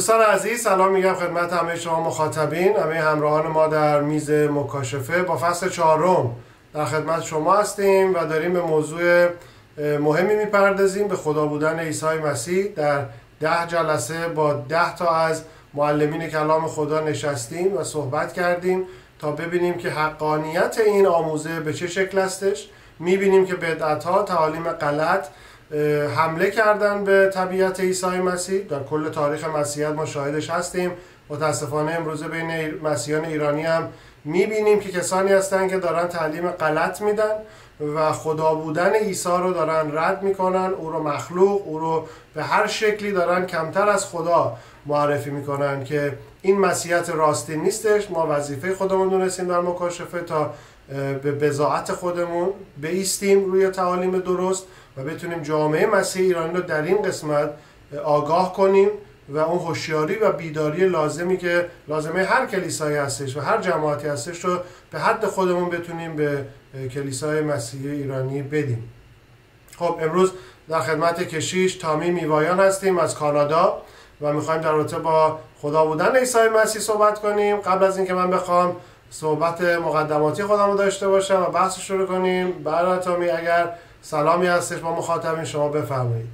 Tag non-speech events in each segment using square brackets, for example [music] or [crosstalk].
دوستان عزیز سلام میگم خدمت همه شما مخاطبین همه همراهان ما در میز مکاشفه با فصل چهارم در خدمت شما هستیم و داریم به موضوع مهمی می‌پردازیم به خدا بودن عیسی مسیح در ده جلسه با ده تا از معلمین کلام خدا نشستیم و صحبت کردیم تا ببینیم که حقانیت این آموزه به چه شکل استش می‌بینیم که بدعت ها تعالیم غلط حمله کردن به طبیعت عیسی مسیح. در کل تاریخ مسیحیت ما شاهدش هستیم. متاسفانه امروزه بین مسیحیان ایرانی هم می‌بینیم که کسانی هستند که دارن تعلیم غلط میدن و خدا بودن عیسی رو دارن رد می‌کنن. او رو مخلوق او رو به هر شکلی دارن کمتر از خدا معرفی می‌کنن که این مسیحیت راستی نیستش. ما وظیفه خودمون دونستیم در مکاشفه تا به بزاعت خودمون بیستیم روی تعالیم درست. بتونیم جامعه مسیح ایرانی رو در این قسمت آگاه کنیم و اون هوشیاری و بیداری لازمی که لازمه هر کلیسایی هستش و هر جماعتی هستش رو به حد خودمون بتونیم به کلیسای مسیحی ایرانی بدیم. خب امروز در خدمت کشیش تامی میوایان هستیم از کانادا و می‌خوایم در رابطه با خدا بودن عیسی مسیح صحبت کنیم. قبل از اینکه من بخوام صحبت مقدماتی خودم رو داشته باشم و بحث شروع کنیم برای تامی اگر سلامی هستش با مخاطبین شما بفرمایید.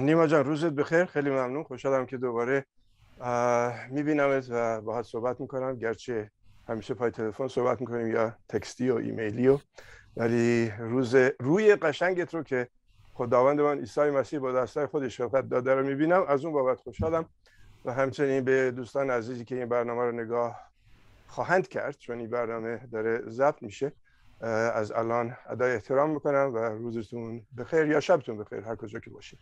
نیما جان روزت بخیر خیلی ممنون خوشحالم که دوباره میبینمت و باهات صحبت می‌کنم. گرچه همیشه پای تلفن صحبت می‌کنیم یا تکستی و ایمیلی و ولی روز روی قشنگت رو که خداوند من عیسی مسیح با دستای خودش شفقت داده رو می‌بینم از اون بابت خوشحالم. و همچنین به دوستان عزیزی که این برنامه رو نگاه خواهند کرد چون این برنامه داره ضبط میشه. از الان ادای احترام می‌کنم و روزتون بخیر یا شبتون بخیر هر کجا که باشید.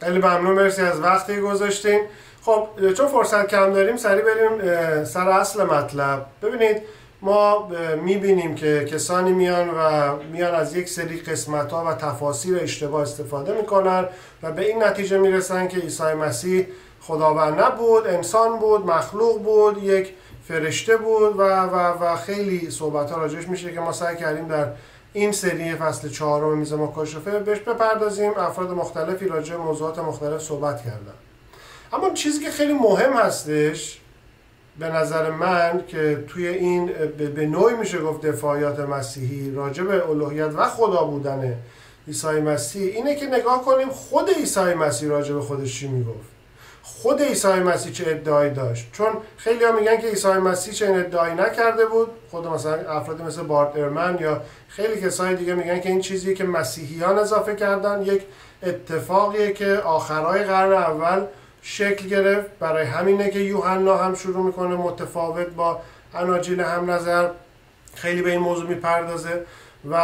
خیلی ممنون مرسی از وقتی گذاشتین. خب چون فرصت کم داریم سریع بریم سر اصل مطلب. ببینید ما می‌بینیم که کسانی میان و میان از یک سری قسمت ها و تفاسیر اشتباه استفاده می‌کنن و به این نتیجه می‌رسن که عیسی مسیح خداوند نبود انسان بود مخلوق بود یک فرشته بود و, و, و خیلی صحبت ها راجعش میشه که ما سعی کردیم در این سری فصل چهارم میز مکاشفه بهش بپردازیم. افراد مختلفی راجع موضوعات مختلف صحبت کردن. اما چیزی که خیلی مهم هستش به نظر من که توی این به نوعی میشه گفت دفاعیات مسیحی راجع به الوهیت و خدا بودن عیسی مسیح اینه که نگاه کنیم خود عیسی مسیح راجع به خودش چی می‌گفت. خود عیسی مسیح چه ادعایی داشت؟ چون خیلی ها میگن که عیسی مسیح چه ادعایی نکرده بود. خود مثلا افرادی مثل بارت ارمن یا خیلی کسای دیگه میگن که این چیزی که مسیحیان اضافه کردن. یک اتفاقیه که آخرای قرن اول شکل گرفت. برای همینه که یوحنا هم شروع می‌کنه متفاوت با اناجیل هم نظر خیلی به این موضوع می‌پردازه. و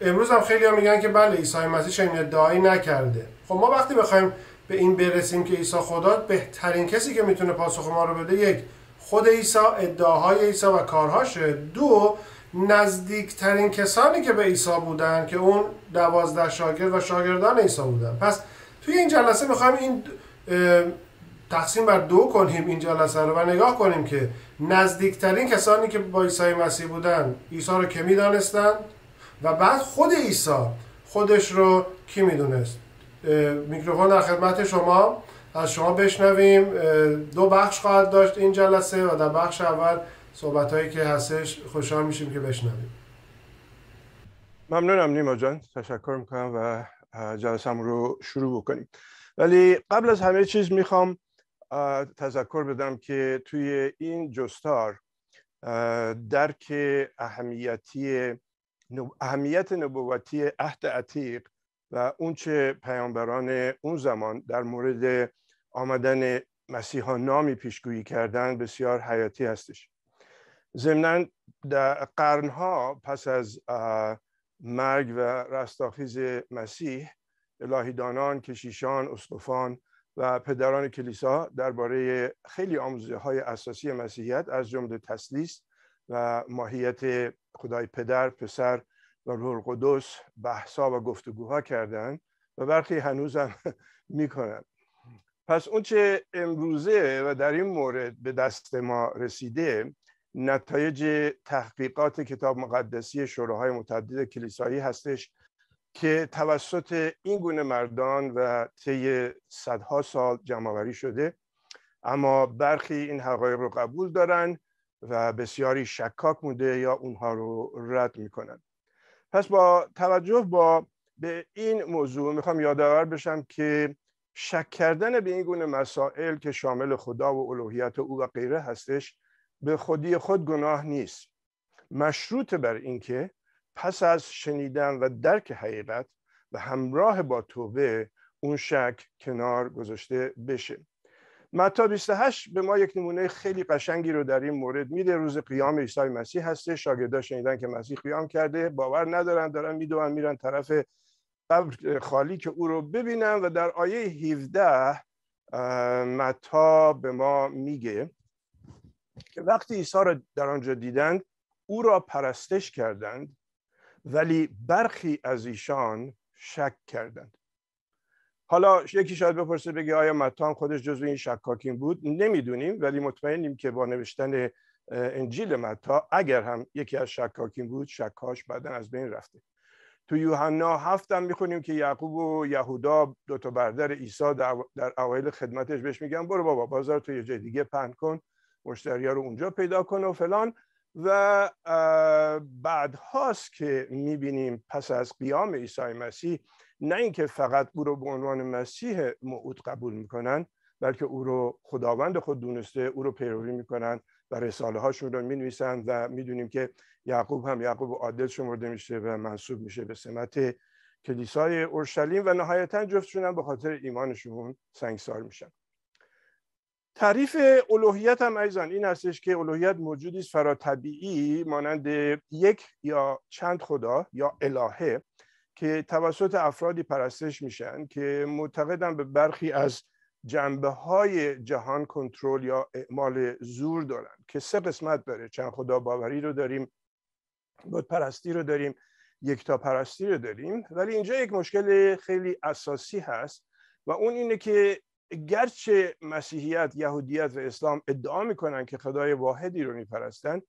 امروز هم خیلی ها میگن که بله عیسی مسیح چنین ادعایی نکرده. خب ما وقتی بخوایم به این برسیم که عیسی خدا بهترین کسی که می‌تونه پاسخ ما رو بده یک خود عیسی ادعاهای عیسی و کارهاشه دو نزدیکترین کسانی که به عیسی بودن که اون دوازده شاگرد و شاگردان عیسی بودن. پس توی این جلسه می‌خوایم این تقسیم بر دو کنیم این جلسه رو و نگاه کنیم که نزدیکترین کسانی که با عیسی مسیح بودن عیسی رو که می‌دانستند و بعد خود عیسی خودش رو کی می‌دونست؟ میکروفون در خدمت شما. از شما بشنویم. دو بخش خواهد داشت این جلسه و در بخش اول صحبت هایی که هستش خوشحال میشیم که بشنویم. ممنونم نیما جان. تشکر می‌کنم و جلسه رو شروع بکنیم. ولی قبل از همه چیز می‌خوام تذکر بدم که توی این جستار درک اهمیتی اهمیت نبوتی عهد عتیق و اونچه پیامبران اون زمان در مورد آمدن مسیحا نامی پیشگویی کردن بسیار حیاتی هستش. ضمنا در قرنها پس از مرگ و رستاخیز مسیح الهیدانان، کشیشان، اسقفان و پدران کلیسا درباره خیلی آموزه های اساسی مسیحیت از جمله تسلیس و ماهیت خدای پدر، پسر و روح القدس بحثا و گفتگوها کردن و برخی هنوزم [laughs] می‌کنن. پس اونچه امروزه و در این مورد به دست ما رسیده نتایج تحقیقات کتاب مقدسی شوراهای متعدد کلیسایی هستش که توسط این گونه مردان و طی صدها سال جمعآوری شده. اما برخی این حقایق رو قبول دارن و بسیاری شکاک مونده یا اونها رو رد می‌کنن. پس با توجه با به این موضوع می‌خوام یادآور بشم که شک کردن به این گونه مسائل که شامل خدا و الوهیت او و غیره هستش به خودی خود گناه نیست. مشروط بر اینکه پس از شنیدن و درک حقیقت و همراه با توبه اون شک کنار گذاشته بشه. متا 28 به ما یک نمونه خیلی قشنگی رو در این مورد میده. روز قیام عیسی مسیح هسته. شاگردا شنیدن که مسیح قیام کرده. باور ندارن دارن می‌دونن میرن طرف قبر خالی که او رو ببینن و در آیه 17 متا به ما میگه که وقتی عیسی را در آنجا دیدند او را پرستش کردند ولی برخی از ایشان شک کردند. حالا یکی شاید بپرسه بگه آیا متان خودش جزو این شکاکین بود؟ نمی‌دونیم ولی مطمئنیم که با نوشتن انجیل متا اگر هم یکی از شکاکین بود شکاش بعدا از بین رفته. تو یوحنا هفتم می‌خونیم که یعقوب و یهودا دو تا برادر عیسی در, اوایل خدمتش بهش میگن برو بابا بازار تو یه جای دیگه پهن کن مشتریا رو اونجا پیدا کن و فلان. و بعد هاست که می‌بینیم پس از قیام عیسی مسیح نه اینکه فقط او رو به عنوان مسیح موعود قبول می‌کنن بلکه او رو خداوند خود دونسته او رو پیروی می‌کنن و رساله هاشون رو می نویسن و می‌دونیم که یعقوب هم یعقوب عادل شمرده میشه و منصوب میشه به سمت کلیسای اورشلیم و نهایتا جفتشون هم به خاطر ایمانشون سنگسار میشن. تعریف الوهیت هم ایزان این هستش که الوهیت موجودی است مانند یک یا چند خدا یا الهه که توسط افرادی پرستش میشن که معتقدن به برخی از جنبه های جهان کنترل یا اعمال زور دارن که سه قسمت داره. چند خدا باوری رو داریم بود پرستی رو داریم یکتا پرستی رو داریم. ولی اینجا یک مشکل خیلی اساسی هست و اون اینه که گرچه مسیحیت یهودیت و اسلام ادعا می‌کنن که خدای واحدی رو میپرستن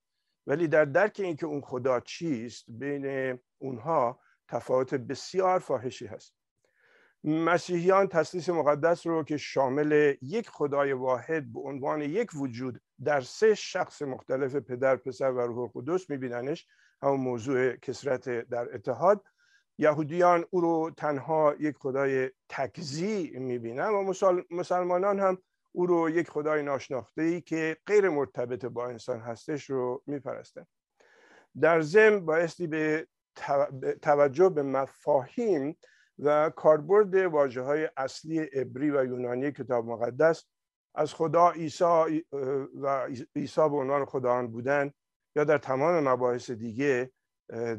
ولی در درک اینکه اون خدا چیست بین اونها تفاوت بسیار فاحشی هست. مسیحیان تسلیس مقدس رو که شامل یک خدای واحد به عنوان یک وجود در سه شخص مختلف پدر، پسر و روح القدس میبیننش همون موضوع کسرت در اتحاد. یهودیان او رو تنها یک خدای تکزی می‌بینن و مسلمانان هم او رو یک خدای ناشناخته ای که غیر مرتبط با انسان هستش رو میپرستن. در ضمن بایستی به توجه به مفاهیم و کاربرد واجه های اصلی عبری و یونانی کتاب مقدس از خدا عیسی و عیسی به عنوان خداوند بودن یا در تمام مباحث دیگه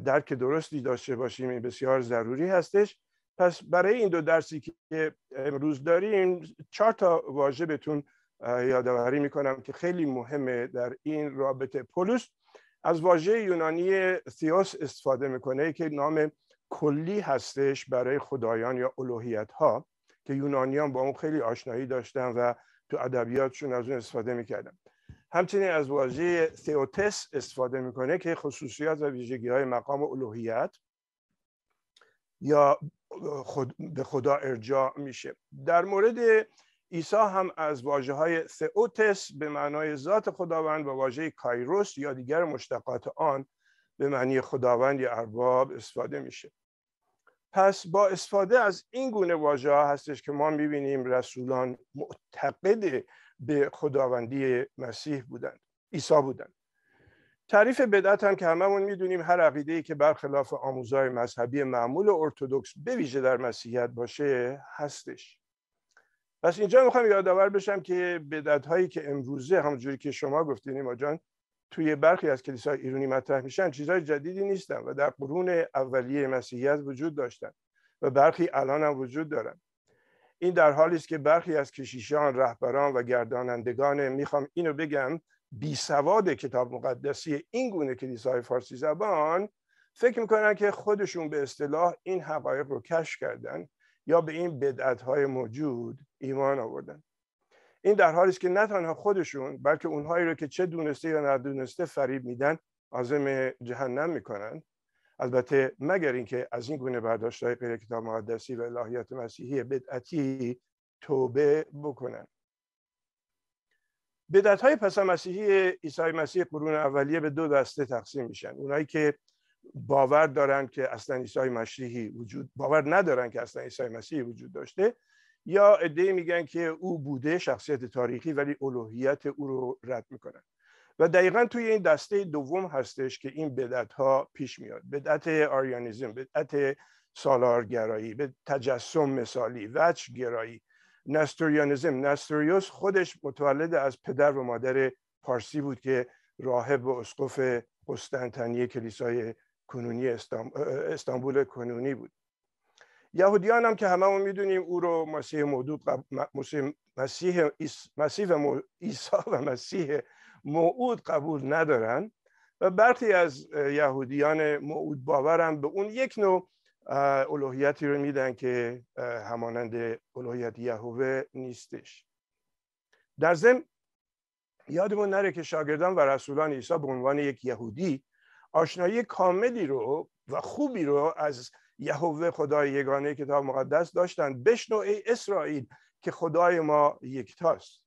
درک درستی داشته باشیم این بسیار ضروری هستش. پس برای این دو درسی که امروز داریم چهار تا واژه بهتون یادآوری می‌کنم که خیلی مهمه در این رابطه. پولس از واژه یونانی ثیوس استفاده می‌کنه که نام کلی هستش برای خدایان یا الوهیت ها که یونانیان با اون خیلی آشنایی داشتن و تو ادبیاتشون از اون استفاده می‌کردن. همچنین از واژه تئوتس استفاده می‌کنه که خصوصیات و ویژگی های مقام الوهیت یا خود به خدا ارجاع میشه. در مورد عیسی هم از واجه های ثئوتس به معنای ذات خداوند و واژه کایروس یا دیگر مشتقات آن به معنی خداوند یا ارباب استفاده میشه. پس با استفاده از این گونه واژه ها هستش که ما می‌بینیم رسولان معتقد به خداوندی مسیح بودند عیسی بودند. تعریف بدعت هم که هممون می‌دونیم هر عقیده ای که برخلاف آموزهای مذهبی معمول ارتودکس به ویژه در مسیحیت باشه هستش. پس اینجا می‌خوام یادآور بشم که بدعت هایی که امروزه همونجوری که شما گفتین ایما جان توی برخی از کلیسای ایرانی مطرح میشن چیزهای جدیدی نیستن و در قرون اولیه مسیحیت وجود داشتن و برخی الان هم وجود دارن. این در حالی است که برخی از کشیشان رهبران و گردانندگان می‌خوام اینو بگم بی سواد کتاب مقدسی این گونه کلیسای فارسی زبان فکر می‌کنن که خودشون به اصطلاح این حقایق رو کشف کردن یا به این بدعت های موجود ایمان آوردن. این در حالی است که نه تنها خودشون بلکه اونهایی رو که چه دونسته یا ندونسته فریب میدن عازم جهنم می‌کنن. البته مگر اینکه از این گونه برداشت های غیر کتاب مقدسی و الهیات مسیحی بدعتی توبه بکنن. بدعت های پس مسیحی عیسی مسیح قرون اولیه به دو دسته تقسیم میشن. اونایی که باور دارن که اصلا عیسی مسیحی وجود باور ندارن که اصلا عیسی مسیحی وجود داشته یا عده میگن که او بوده شخصیت تاریخی ولی الوهیت او رو رد می‌کنن. و دقیقا توی این دسته دوم هستش که این بدعت ها پیش میاد. بدعت آریانیزم بدعت سالارگرایی به تجسم مثالی وچ گرایی نستوریانیزم. نستوریوس خودش متولد از پدر و مادر پارسی بود که راهب و اسقف قسطنطنیه کلیسای کنونی استانبول کنونی بود. یهودیان هم که هممون می‌دونیم او رو مسیح موعود مسیح مسیح و عیسی و مسیح موعود قبول ندارن و برخی از یهودیان موعود باورم به اون یک نوع الوهیتی رو میدن که همانند الوهیت یهوه نیستش. در ضمن یادمون نره که شاگردان و رسولان عیسی به عنوان یک یهودی آشنایی کاملی رو و خوبی رو از یهوه خدای یگانه کتاب مقدس داشتن بشنو ای اسرائیل که خدای ما یکتاست.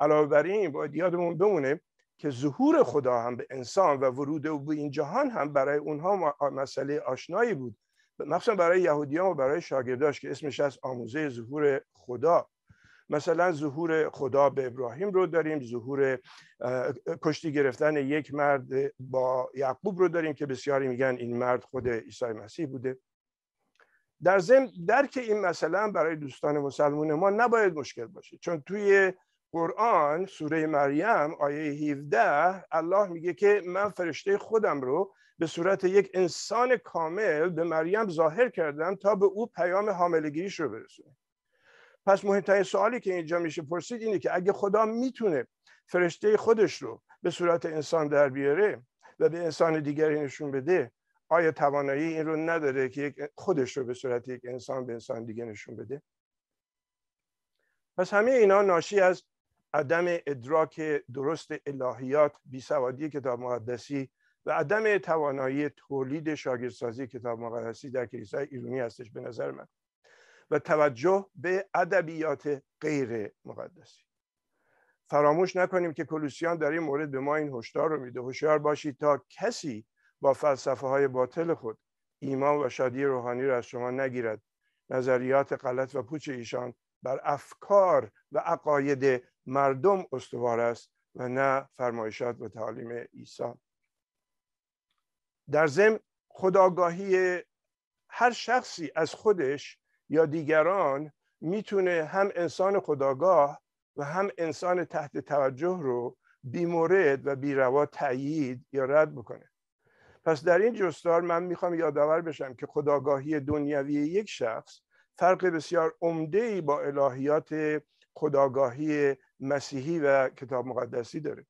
علاوه بر این باید یادمون بمونه که ظهور خدا هم به انسان و ورود او به این جهان هم برای اونها مسئله آشنایی بود. مخصوصا برای یهودیان و برای شاگرداش که اسمش از آموزه ظهور خدا. مثلا ظهور خدا به ابراهیم رو داریم ظهور کشتی گرفتن یک مرد با یعقوب رو داریم که بسیاری میگن این مرد خود عیسی مسیح بوده. در ضمن درک این مثلا برای دوستان مسلمون ما نباید مشکل باشه چون توی قرآن سوره مریم آیه 17 الله میگه که من فرشته خودم رو به صورت یک انسان کامل به مریم ظاهر کردم تا به او پیام حاملگیش رو برسونه پس مهمترین سوالی که اینجا میشه پرسید اینه که اگه خدا می‌تونه فرشته خودش رو به صورت انسان در بیاره و به انسان دیگری نشون بده آیا توانایی این رو نداره که خودش رو به صورت یک انسان به انسان دیگه نشون بده؟ پس همه اینا ناشی از عدم ادراک درست الهیات بیسوادی کتاب مقدسی و عدم توانایی تولید شاگردسازی کتاب مقدسی در کلیسای ایرانی هستش به نظر من. و توجه به ادبیات غیر مقدسی. فراموش نکنیم که کلوسیان در این مورد به ما این هشدار رو میده. هوشیار باشید تا کسی با فلسفه های باطل خود ایمان و شادی روحانی را از شما نگیرد. نظریات غلط و پوچ ایشان بر افکار و عقاید مردم استوار است و نه فرمایشات و تعالیم عیسی. در ضمن خداگاهی هر شخصی از خودش یا دیگران می‌تونه هم انسان خداگاه و هم انسان تحت توجه رو بیمورد و بیروا تأیید یا رد بکنه. پس در این جستار من می‌خوام یادآور بشم که خداگاهی دنیوی یک شخص فرق بسیار عمده ای با الهیات خداگاهی مسیحی و کتاب مقدسی داره.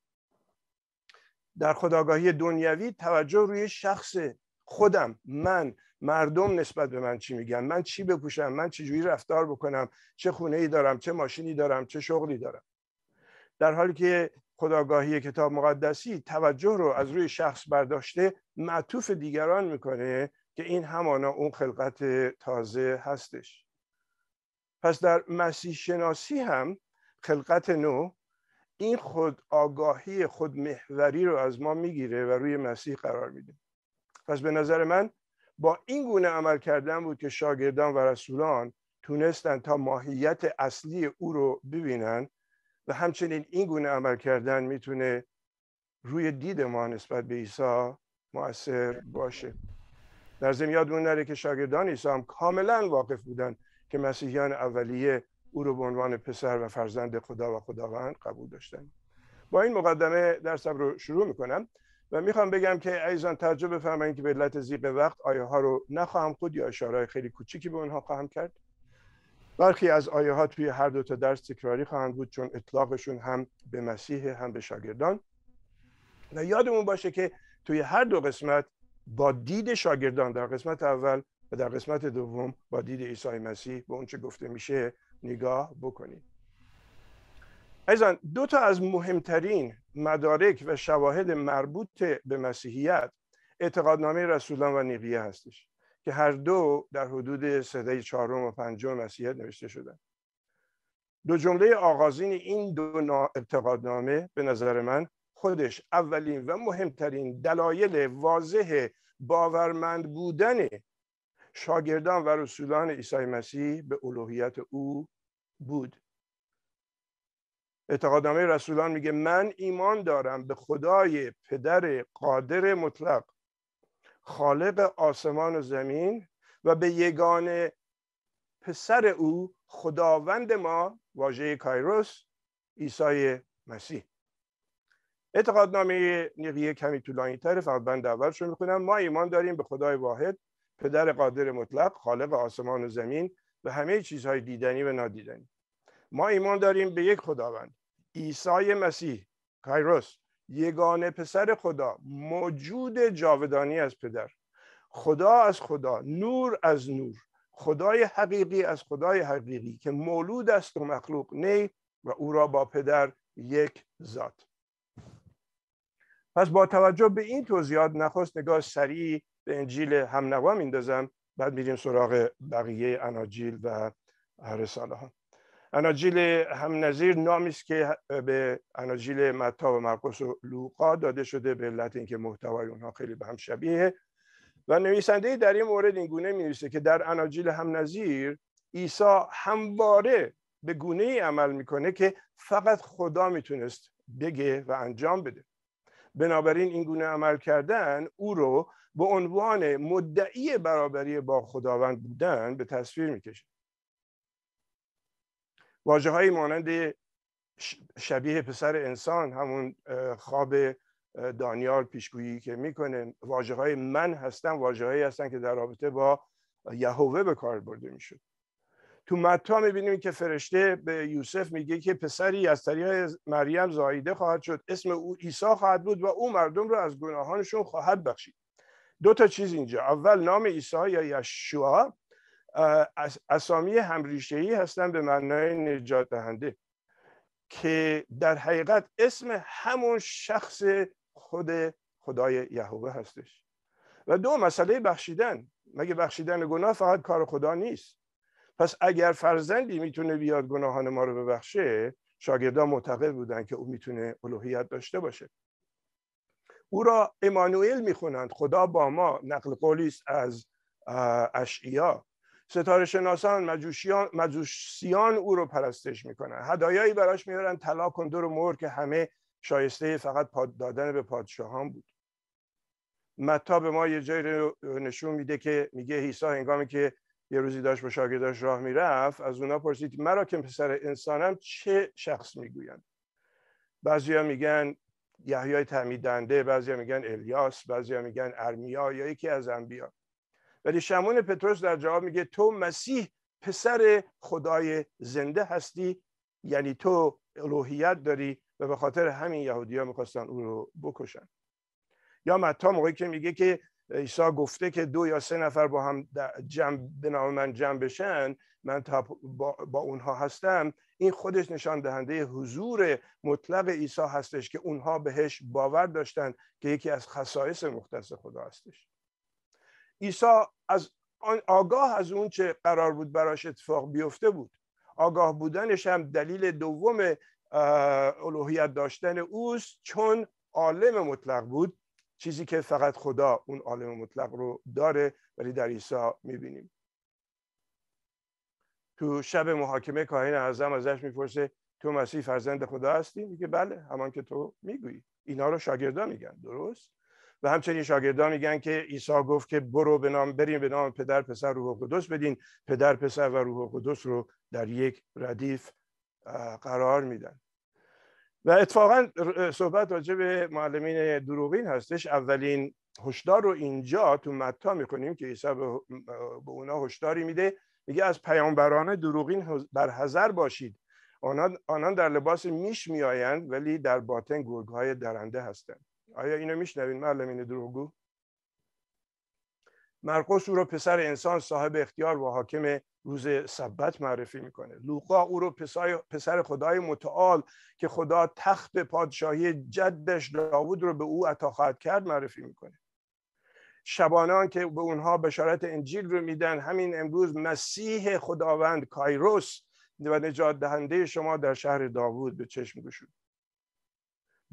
در خداگاهی دنیوی توجه روی شخص خودم من مردم نسبت به من چی میگن؟ من چی بپوشم؟ من چجوری رفتار بکنم؟ چه خونه ای دارم؟ چه ماشینی دارم؟ چه شغلی دارم؟ در حالی که خداگاهی کتاب مقدسی توجه رو از روی شخص برداشته معطوف دیگران می‌کنه که این همانا اون خلقت تازه هستش. پس در مسیح شناسی هم خلقت نو این خود آگاهی خود محوری رو از ما می‌گیره و روی مسیح قرار میده. پس به نظر من با این گونه عمل کردن بود که شاگردان و رسولان تونستن تا ماهیت اصلی او رو ببینن و همچنین این گونه عمل کردن می‌تونه روی دید ما نسبت به عیسی مؤثر باشه. در ضمن یادمون نره که شاگردان عیسی هم کاملا واقف بودن که مسیحیان اولیه او رو به عنوان پسر و فرزند خدا و خداوند قبول داشتن. با این مقدمه درسم رو شروع می‌کنم. و می‌خوام بگم که ایزان توجه بفرمایید که به علت زیق وقت آیه ها رو نخواهم خود یا اشاره خیلی کوچیکی به اونها خواهم کرد. برخی از آیه ها توی هر دو تا درس تکراری خواهند بود چون اطلاقشون هم به مسیح هم به شاگردان. و یادمون باشه که توی هر دو قسمت با دید شاگردان در قسمت اول و در قسمت دوم با دید عیسی مسیح به اونچه گفته میشه نگاه بکنید. ایزان دو تا از مهمترین مدارک و شواهد مربوط به مسیحیت اعتقادنامه رسولان و نیقیه هستش که هر دو در حدود سده چهارم و پنجم مسیحیت نوشته شدن. دو جمله آغازین این دو اعتقادنامه به نظر من خودش اولین و مهمترین دلایل واضح باورمند بودن شاگردان و رسولان عیسی مسیح به الوهیت او بود. اعتقادنامه رسولان میگه من ایمان دارم به خدای پدر قادر مطلق خالق آسمان و زمین و به یگان پسر او خداوند ما واژه کایروس عیسی مسیح. اعتقادنامه نیقیه کمی طولانی تره فقط بند اولش رو می‌خونم. ما ایمان داریم به خدای واحد پدر قادر مطلق خالق آسمان و زمین و همه چیزهای دیدنی و نادیدنی. ما ایمان داریم به یک خداوند عیسی مسیح کایروس یگانه پسر خدا موجود جاودانی از پدر. خدا از خدا نور از نور. خدای حقیقی از خدای حقیقی که مولود است و مخلوق نی و او را با پدر یک ذات. پس با توجه به این توضیحات نخست نگاه سریع به انجیل همنوا میندازم بعد میریم سراغ بقیه اناجیل و رساله ها اناجیل هم نظیر نامی است که به اناجیل متا و مرقس و لوقا داده شده به علت اینکه محتوای اونها خیلی به هم شبیه. و نویسنده در این مورد این گونه می که در اناجیل هم نظیر عیسی همواره به گونه ای عمل می‌کنه که فقط خدا می‌تونست بگه و انجام بده. بنابراین این گونه عمل کردن او رو به عنوان مدعی برابری با خداوند بودن به تصویر می‌کشه. واجه های مانند شبیه پسر انسان همون خواب دانیال پیشگویی که می‌کنه واجه های من هستن واجه هایی هستن که در رابطه با یهوه به کار برده می‌شد. تو متا می‌بینیم که فرشته به یوسف میگه که پسری از طریق مریم زاییده خواهد شد. اسم او عیسی خواهد بود و او مردم رو از گناهانشون خواهد بخشید. دو تا چیز اینجا. اول نام عیسی یا یشوع. اسامی همریشه‌ای هستن به معنای نجات دهنده که در حقیقت اسم همون شخص خود خدای یهوه هستش. و دو مسئله بخشیدن. مگه بخشیدن گناه فقط کار خدا نیست؟ پس اگر فرزندی می‌تونه بیاد گناهان ما رو ببخشه شاگردان معتقد بودن که او می‌تونه الوهیت داشته باشه. او را امانوئل می‌خونند. خدا با ما نقل قولی است از اشعیا. ستاره شناسان مجوسیان او رو پرستش می‌کنن. هدایایی براش میارن طلا کندور و مور که همه شایسته فقط پاد دادن به پادشاهان بود. متا به ما یه جایی نشون میده که میگه عیسی هنگامی که یه روزی داشت با شاگرداش راه می‌رفت از اونا پرسید مرا که پسر انسانم چه شخص می‌گویند؟ بعضیا میگن یحیای تعمید دنده بعضیا میگن الیاس بعضیا میگن ارمیا یا یکی از انبیا. ولی شمون پتروس در جواب میگه تو مسیح پسر خدای زنده هستی یعنی تو الوهیت داری و به خاطر همین یهودی ها می‌خواستن او رو بکشن. یا متا موقعی که میگه که عیسی گفته که دو یا سه نفر با هم جمع به نام من جمع بشن من تا با, با اونها هستم این خودش نشان دهنده حضور مطلق عیسی هستش که اونها بهش باور داشتن که یکی از خصایص مختص خدا هستش. عیسی از آگاه از اون چه قرار بود براش اتفاق بیفته بود. آگاه بودنش هم دلیل دوم الوهیت داشتن اوست چون عالم مطلق بود. چیزی که فقط خدا اون عالم مطلق رو داره ولی در عیسی می‌بینیم. تو شب محاکمه کاهن اعظم ازش می‌پرسه تو مسیح فرزند خدا هستی؟ میگه بله همان که تو می‌گویی. اینا رو شاگردان میگن درست؟ و همچنین شاگردان میگن که عیسی گفت که برو به نام بریم به نام پدر پسر روح قدس بدین. پدر پسر و روح قدس رو در یک ردیف قرار میدن. و اتفاقا صحبت راجع به معلمین دروغین هستش. اولین هشدار رو اینجا تو متا می‌کنیم که عیسی به اونا هشداری میده. میگه از پیامبران دروغین بر باشید. آنان, آنان در لباس میش میآیند ولی در باطن گرگهای درنده هستند. آیا اینو میشنوین معلمین دروغگو؟ مرقس او رو پسر انسان صاحب اختیار و حاکم روز سبت معرفی می‌کنه. لوقا او رو پسر خدای متعال که خدا تخت پادشاهی جدش داوود رو به او عطا خواهد کرد معرفی می‌کنه. شبانان که به اونها بشارت انجیل رو میدن همین امروز مسیح خداوند کایروس و نجات دهنده شما در شهر داوود به چشم گشود.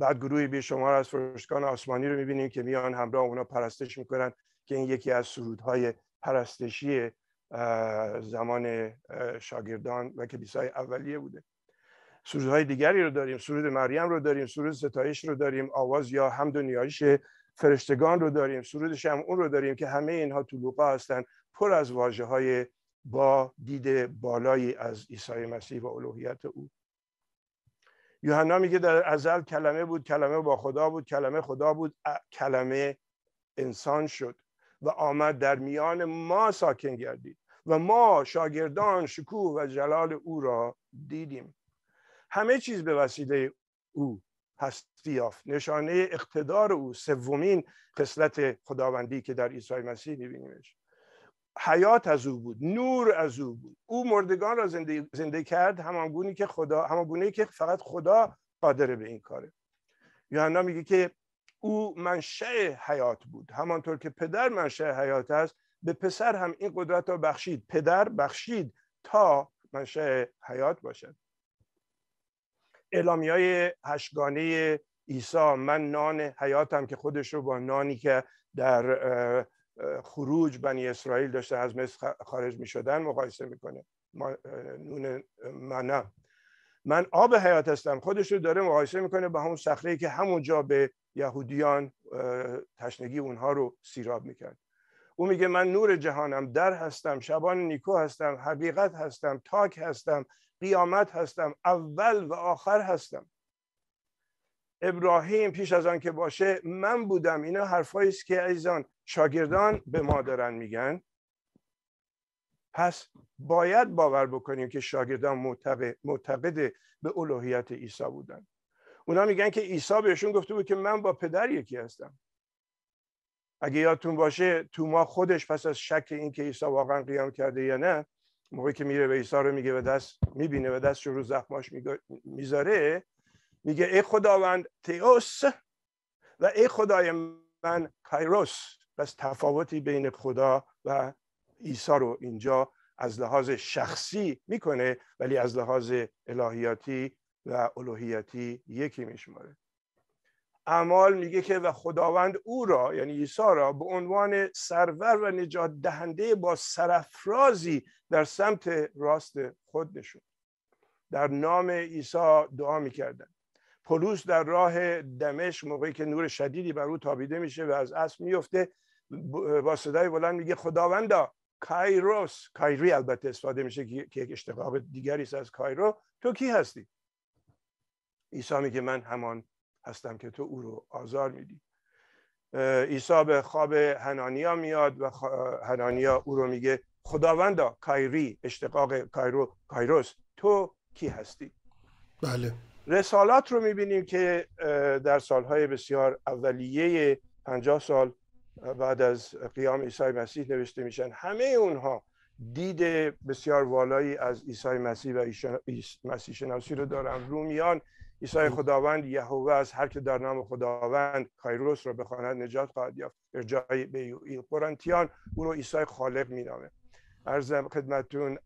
بعد گروهی به شما از فرشتگان آسمانی رو می‌بینیم که میان همراه اونا پرستش می‌کنن که این یکی از سرودهای پرستشی زمان شاگردان و کلیسای اولیه بوده. سرودهای دیگری رو داریم سرود مریم رو داریم سرود ستایش رو داریم آواز یا حمد و نیایش فرشتگان رو داریم سرود اون رو داریم که همه اینها تو لوقا هستن پر از واجه های با دید بالایی از عیسی مسیح و الوهیت او. یوحنا میگه در ازل کلمه بود کلمه با خدا بود کلمه خدا بود کلمه انسان شد و آمد در میان ما ساکن گردید و ما شاگردان شکوه و جلال او را دیدیم. همه چیز به وسیله او هستی یافت. نشانه اقتدار او سومین خصلت خداوندی که در عیسی مسیح میبینیمش. حیات از او بود نور از او بود. او مردگان را زنده, زنده کرد همانگونی که خدا همانگونه که فقط خدا قادره به این کاره. یوحنا میگه که او منشأ حیات بود. همانطور که پدر منشأ حیات است به پسر هم این قدرت را بخشید. پدر بخشید تا منشأ حیات باشد. اعلامی های هشگانه عیسی من نان حیاتم که خودش رو با نانی که در خروج بنی اسرائیل داشته از مصر خارج می شدن مقایسه می‌کنه. نون منا. من آب حیات هستم خودش رو داره مقایسه می‌کنه با همون صخره که همونجا به یهودیان تشنگی اونها رو سیراب می‌کرد. او میگه من نور جهانم در هستم شبان نیکو هستم حقیقت هستم تاک هستم قیامت هستم اول و آخر هستم. ابراهیم پیش از آن که باشه من بودم. اینا حرفایی است که عزیزان شاگردان به ما دارن میگن. پس باید باور بکنیم که شاگردان معتقد, معتقد به الوهیت عیسی بودن. اونا میگن که عیسی بهشون گفته بود که من با پدر یکی هستم. اگه یادتون باشه تو ما خودش پس از شک این که عیسی واقعا قیام کرده یا نه موقعی که میره به عیسی رو میگه به دست می‌بینه و دست رو زخماش می‌ذاره میگه ای خداوند تئوس و ای خدای من کایروس. پس تفاوتی بین خدا و عیسی رو اینجا از لحاظ شخصی می‌کنه ولی از لحاظ الهیاتی و الوهیتی یکی میشماره. اعمال میگه که و خداوند او را یعنی عیسی را به عنوان سرور و نجات دهنده با سرفرازی در سمت راست خود نشون. در نام عیسی دعا می‌کردن. پولوس در راه دمشق موقعی که نور شدیدی بر او تابیده میشه و از اسب میفته با صدای بلند میگه خداوندا کایروس کایری البته استفاده میشه که یک اشتقاق دیگری است از کایرو تو کی هستی؟ عیسی میگه من همان هستم که تو او رو آزار میدی. عیسی به خواب هنانیا میاد و هنانیا او رو میگه خداوندا کایری اشتقاق کایرو کایروس تو کی هستی؟ بله. رسالات رو می‌بینیم که در سالهای بسیار اولیه پنجاه سال بعد از قیام عیسی مسیح نوشته میشن. همه اونها دید بسیار والایی از عیسی مسیح و مسیح شناسی رو دارن. رومیان عیسی خداوند یهوه از هر که در نام خداوند کایروس رو بخواند نجات خواهد یافت. ارجای به قرنتیان او رو عیسی خالق مینامه. ارزم خدمتون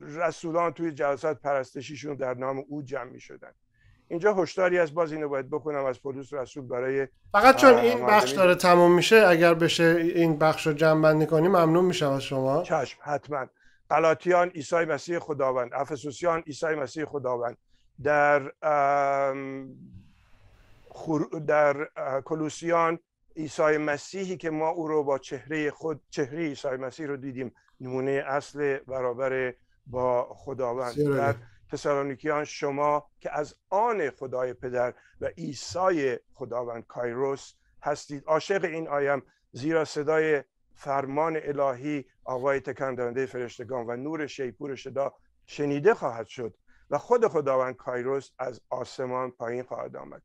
رسولان توی جلسات پرستشیشون در نام او جمع می شدن اینجا هشداری از باز اینو باید بکنم از پولس رسول برای فقط چون این بخش داره تموم میشه اگر بشه این بخش رو جمع بندی کنیم ممنون میشم از شما. چشم حتما. غلاطیان عیسی مسیح خداوند افسوسیان عیسی مسیح خداوند. در در کلوسیان عیسی مسیحی که ما او رو با چهره خود چهره عیسی مسیح رو دیدیم نمونه اصل برابر با خداوند. در تسالونیکیان شما که از آن خدای پدر و عیسی خداوند کایروس هستید عاشق این آیم زیرا صدای فرمان الهی آقای تکان فرشتگان و نور شیپور شدا شنیده خواهد شد و خود خداوند کایروس از آسمان پایین خواهد آمد.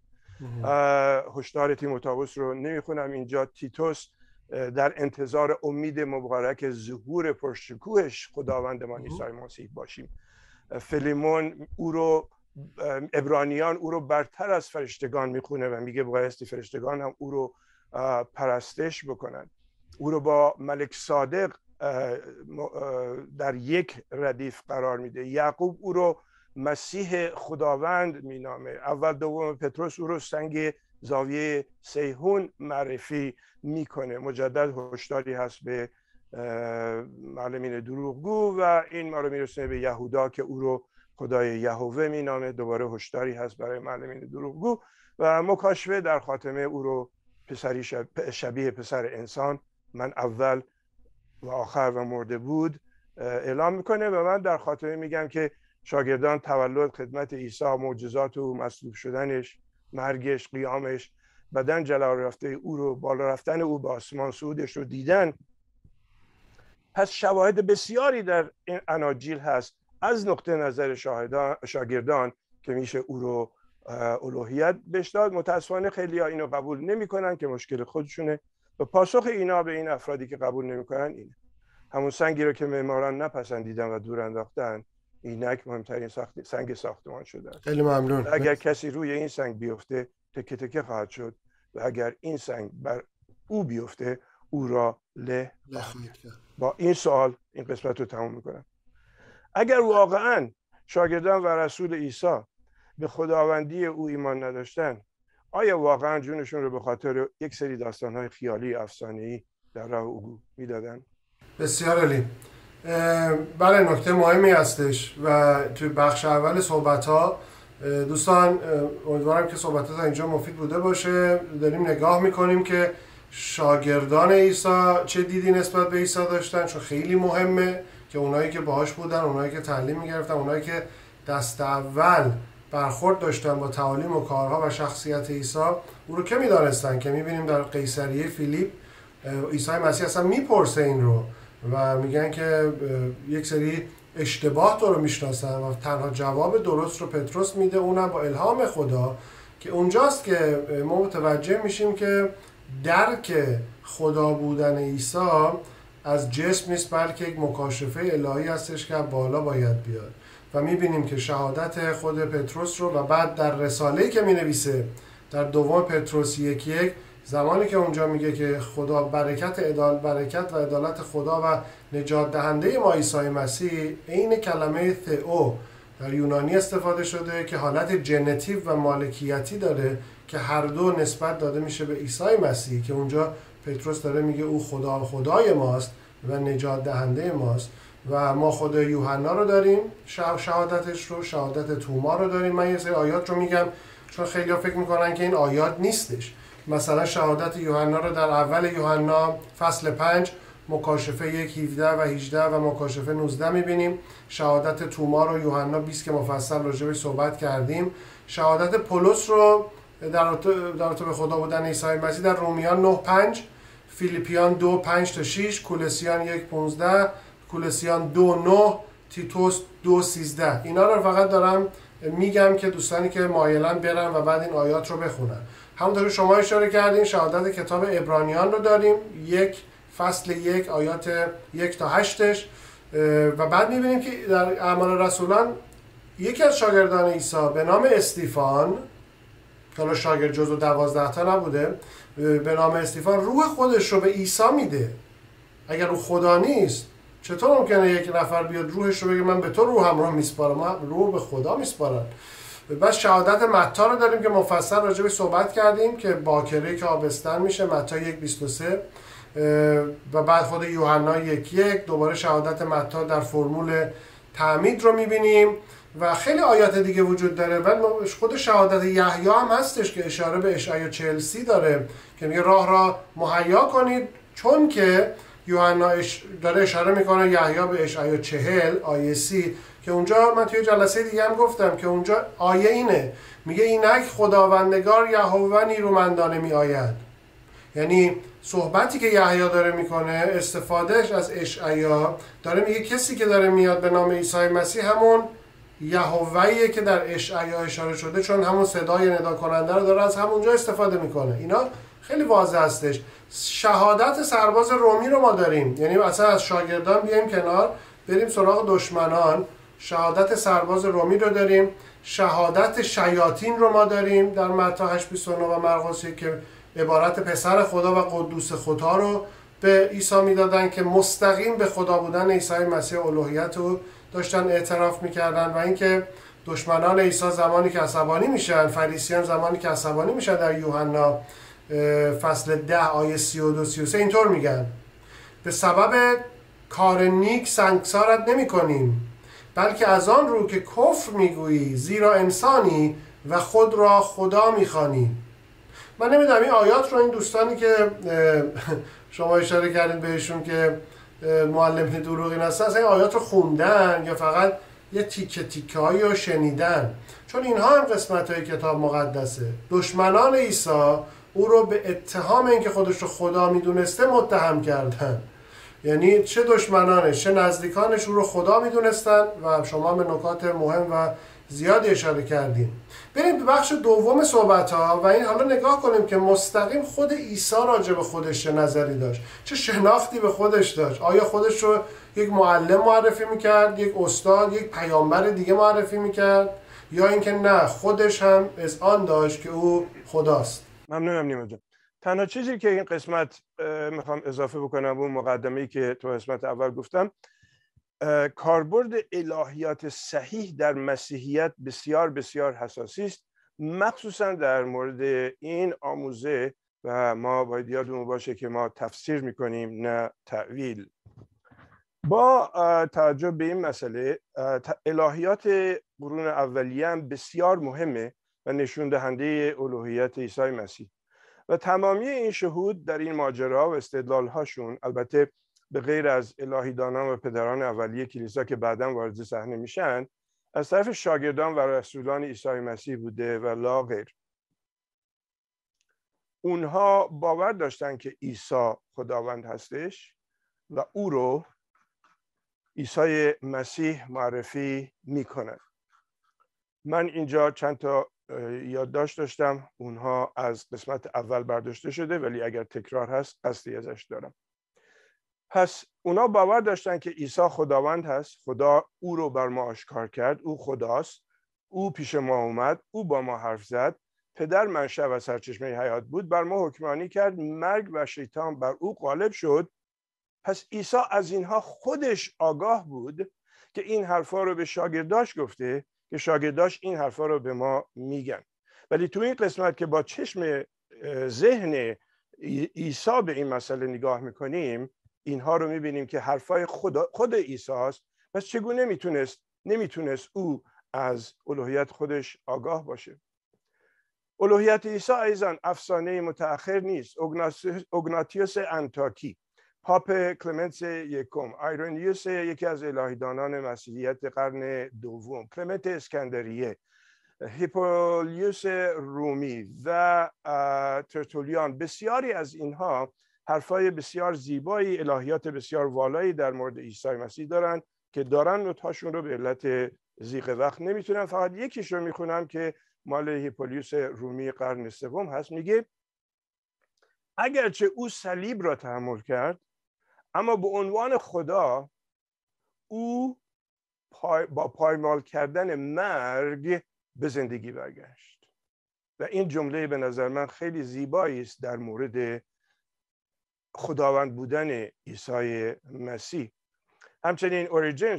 هشدار تیموتائوس رو نمی‌خونم اینجا تیتوس در انتظار امید مبارک ظهور پرشکوهش خداوندمان عیسی مسیح باشیم. فلیمون او رو ابرانیان او رو برتر از فرشتگان می‌خونه و میگه بایستی فرشتگان هم او رو پرستش بکنن. او رو با ملک صادق در یک ردیف قرار میده. یعقوب او رو مسیح خداوند مینامه. اول دوم پتروس او رو سنگ زاویه سیهون معرفی می‌کنه. مجدد هشداری هست به معلمین دروغگو و این ما رو میرسونه به یهودا که او رو خدای یهوه مینامه. دوباره هشداری هست برای معلمین دروغگو و مکاشفه در خاتمه او رو پسری شبیه پسر انسان من اول و آخر و مرده بود اعلام می‌کنه و من در خاتمه میگم که شاگردان تولد خدمت عیسی معجزات و مصلوب شدنش مرگش قیامش بدن جلال رفته او رو بالا رفتن او به آسمان سعودش رو دیدن. پس شواهد بسیاری در این اناجیل هست. از نقطه نظر شاگردان که میشه او رو الوهیت بهش داد. متاسفانه خیلی ها اینو قبول نمی‌کنن که مشکل خودشونه. و پاسخ اینا به این افرادی که قبول نمی‌کنن اینه. همون سنگی رو که معماران نپسندیدن و دور انداختن اینک مهمترین سنگ ساختمان شده است. خیلی ممنون. اگر کسی روی این سنگ بیفته تکه تکه خواهد شد و اگر این سنگ بر او بیفته او را له با این سوال این قسمت رو تموم می‌کنم. اگر واقعا شاگردان و رسول عیسی به خداوندی او ایمان نداشتن آیا واقعا جونشون رو به خاطر یک سری داستانهای خیالی افسانه‌ای در راه او می‌دادن بسیار عالی. بله نکته مهمی هستش و توی بخش اول صحبت ها دوستان امیدوارم که صحبت ها اینجا مفید بوده باشه. داریم نگاه می‌کنیم که شاگردان عیسی چه دیدی نسبت به عیسی داشتن چون خیلی مهمه که اونایی که باهاش بودن اونایی که تعلیم می‌گرفتن اونایی که دست اول برخورد داشتن با تعالیم و کارها و شخصیت عیسی او رو که می‌دانستن که می‌بینیم در قیصریه فیلیپ عیسی مسیح اصلا می‌پرسه این رو. و میگن که یک سری اشتباه تو رو می‌شناسن و تنها جواب درست رو پتروس میده اونم با الهام خدا که اونجاست که ما متوجه میشیم که درک خدا بودن عیسی از جسم نیست بلکه یک مکاشفه الهی هستش که بالا باید بیاد. و می‌بینیم که شهادت خود پتروس رو و بعد در رساله که می‌نویسه در دوم پتروس یک یک زمانی که اونجا میگه که خدا برکت ادال برکت و عدالت خدا و نجات دهنده ما عیسی مسیح عین کلمه ثئو در یونانی استفاده شده که حالت جنتیو و مالکیتی داره که هر دو نسبت داده میشه به عیسی مسیح که اونجا پتروس داره میگه او خدا خدای ماست و نجات دهنده ماست. و ما خود یوحنا رو داریم شهادتش رو شهادت توما رو داریم. من یه سری آیات رو میگم چون خیلی فکر می‌کنن که این آیات نیستش. مثلا شهادت یوحنا رو در اول یوحنا فصل 5 مکاشفه یک 17 و 18 و مکاشفه 19 می‌بینیم. شهادت توما رو یوحنا 20 که مفصل راجبش صحبت کردیم. شهادت پولس رو در در به خدا بودن عیسی مسیح در رومیان 9 5 فیلیپیان 2 5 تا 6 کولسیان 1 15 کولسیان 2 9 تیتوس 2 13 اینا رو فقط دارم میگم که دوستانی که مایلن برن و بعد این آیات رو بخونن. همونطور شما اشاره کردین شهادت کتاب ابرانیان رو داریم. یک فصل یک آیات یک تا هشتش. و بعد می‌بینیم که در اعمال رسولان یکی از شاگردان عیسی به نام استیفان که شاگرد جزو دوازده تا نبوده به نام استیفان روح خودش رو به عیسی میده. اگر او خدا نیست چطور ممکنه یک نفر بیاد روحش رو بگه من به تو روحم رو میسپارم؟ من روح به خدا میسپارم. بس شهادت متا رو داریم که مفصل راجع به صحبت کردیم که باکره که آبستن میشه متا یک 23 و بعد خود یوحنا یک یک. دوباره شهادت متا در فرمول تعمید رو می‌بینیم و خیلی آیات دیگه وجود داره. و خود شهادت یحیی هم هستش که اشاره به اشعیا چلسی داره که میگه راه را مهیا کنید چون که یوحنا داره اشاره می‌کنه یحیی به اشعیا چهل آیه سی که اونجا من توی جلسه دیگه هم گفتم که اونجا آیه اینه. میگه اینک خداوندگار یهوه نیرومندانه می آید یعنی صحبتی که یحیی داره می‌کنه استفادهش از اشعیا داره میگه کسی که داره میاد به نام عیسی مسیح همون یهوهیه که در اشعیا اشاره شده چون همون صدای ندا کننده رو داره از همونجا استفاده می‌کنه. اینا خیلی واضح هستش. شهادت سرباز رومی رو ما داریم. یعنی اصلا از شاگردان بیایم کنار بریم سراغ دشمنان. شهادت سرباز رومی رو داریم. شهادت شیاطین رو ما داریم در متا 829 و مرقس که عبارت پسر خدا و قدوس خدا رو به عیسی می‌دادن که مستقیم به خدا بودن عیسی مسیح الوهیت رو داشتن اعتراف می‌کردن و اینکه دشمنان عیسی زمانی که عصبانی میشن فریسیان زمانی که عصبانی میشن در یوحنا فصل ده آیه 32 33 اینطور میگن. به سبب کار نیک سنگسارت نمی کنیم بلکه از آن رو که کفر می‌گویی زیرا انسانی و خود را خدا می‌خوانی. من نمی‌دونم این آیات رو این دوستانی که شما اشاره کردید بهشون که معلم دروغی هستن این آیات رو خوندن یا فقط یه تیکه تیکه هایی رو شنیدن؟ چون اینها هم قسمت های کتاب مقدسه. دشمنان عیسی او رو به اتهام اینکه خودش رو خدا می‌دونسته متهم کردن. یعنی چه دشمنانش چه نزدیکانش او رو خدا می‌دونستن و شما به نکات مهم و زیادی اشاره کردیم بریم به بخش دوم صحبت ها و این حالا نگاه کنیم که مستقیم خود عیسی راجع به خودش چه نظری داشت چه شناختی به خودش داشت. آیا خودش رو یک معلم معرفی می‌کرد یک استاد یک پیامبر دیگه معرفی می‌کرد یا اینکه نه خودش هم از آن داشت که او خداست؟ ممنونم نیما تنها چیزی که این قسمت می‌خوام اضافه بکنم اون مقدمه ای که تو قسمت اول گفتم کاربرد الهیات صحیح در مسیحیت بسیار بسیار حساسی است. مخصوصا در مورد این آموزه و ما باید یادمون باشه که ما تفسیر می‌کنیم نه تعویل. با توجه به این مسئله الهیات قرون اولیه هم بسیار مهمه و نشون دهنده الوهیت عیسی مسیح. و تمامی این شهود در این ماجرا و استدلال هاشون البته به غیر از الهیدانان و پدران اولیه کلیسا که بعدا وارد صحنه میشن از طرف شاگردان و رسولان عیسی مسیح بوده و لا غیر اونها باور داشتن که عیسی خداوند هستش و او رو عیسی مسیح معرفی می‌کنه من اینجا چند تا یادداشت داشتم. اونها از قسمت اول برداشته شده ولی اگر تکرار هست قصدی ازش دارم. پس اونا باور داشتن که عیسی خداوند هست. خدا او رو بر ما آشکار کرد. او خداست. او پیش ما اومد. او با ما حرف زد. پدر منشأ و سرچشمه حیات بود. بر ما حکمانی کرد. مرگ و شیطان بر او غالب شد. پس عیسی از اینها خودش آگاه بود که این حرفا رو به شاگرداش گفته که شاگرداش این حرفا رو به ما میگن. ولی تو این قسمت که با چشم ذهن عیسی به این مسئله نگاه می‌کنیم اینها رو می‌بینیم که حرفای خود, خود عیسی است. پس چگونه می‌تونست نمی‌تونست او از الوهیت خودش آگاه باشه؟ الوهیت عیسی از آن افسانه متأخر نیست. ایگناتیوس انتاکی. پاپ کلمنس یکم. ایرنیوس یکی از الهیدانان مسیحیت قرن دوم. کلمنت اسکندریه. هیپولیوس رومی و ترتولیان. بسیاری از اینها حرفای بسیار زیبایی الهیات بسیار والایی در مورد عیسی مسیح دارن که دارن نوتهاشون رو به علت زیق وقت نمی‌تونن. فقط یکیش رو می‌خونم که مال هیپولیوس رومی قرن سوم هست. میگه اگرچه او صلیب را تحمل کرد اما به عنوان خدا او با پایمال کردن مرگ به زندگی برگشت. و این جمله به نظر من خیلی زیبایی است در مورد خداوند بودن عیسی مسیح. همچنین اوریجن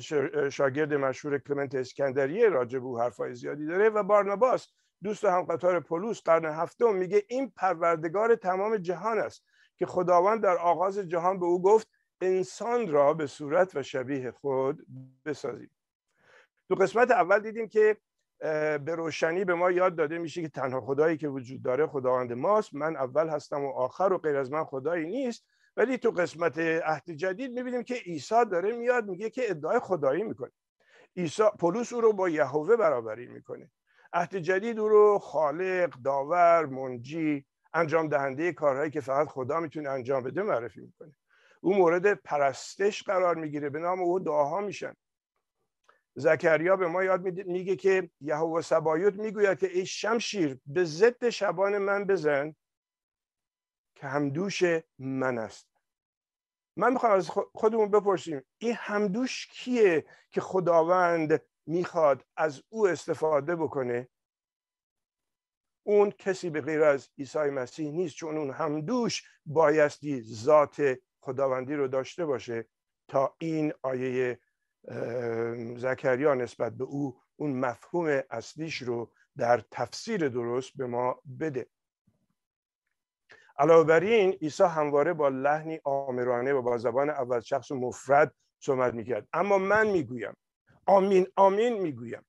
شاگرد مشهور کلمنت اسکندریه راجع او حرفای زیادی داره و بارناباس دوست هم قطار پولوس قرن هفتم میگه این پروردگار تمام جهان است که خداوند در آغاز جهان به او گفت انسان را به صورت و شبیه خود بسازید تو قسمت اول دیدیم که به روشنی به ما یاد داده میشه که تنها خدایی که وجود داره خداوند ماست. من اول هستم و آخر و غیر از من خدایی نیست. ولی تو قسمت عهد جدید می‌بینیم که عیسی داره میاد میگه که ادعای خدایی می‌کنه. عیسی پولس او رو با یهوه برابری می‌کنه. عهد جدید او رو خالق داور منجی انجام دهنده کارهایی که فقط خدا می‌تونه انجام بده معرفی می‌کنه. او مورد پرستش قرار می‌گیره. به نام او دعاها میشن. زکریا به ما یاد میگه که یهوه سبایوت می‌گوید که ای شمشیر به ضد شبان من بزن که همدوش من است. من می‌خوام از خودمون بپرسیم این همدوش کیه که خداوند می‌خواد از او استفاده بکنه؟ اون کسی به غیر از عیسی مسیح نیست چون اون همدوش بایستی ذات خداوندی رو داشته باشه تا این آیه زکریا نسبت به او اون مفهوم اصلیش رو در تفسیر درست به ما بده. علاوه بر این عیسی همواره با لحنی آمرانه و با زبان اول شخص و مفرد صحبت می‌کرد. اما من می‌گویم. آمین آمین می‌گویم.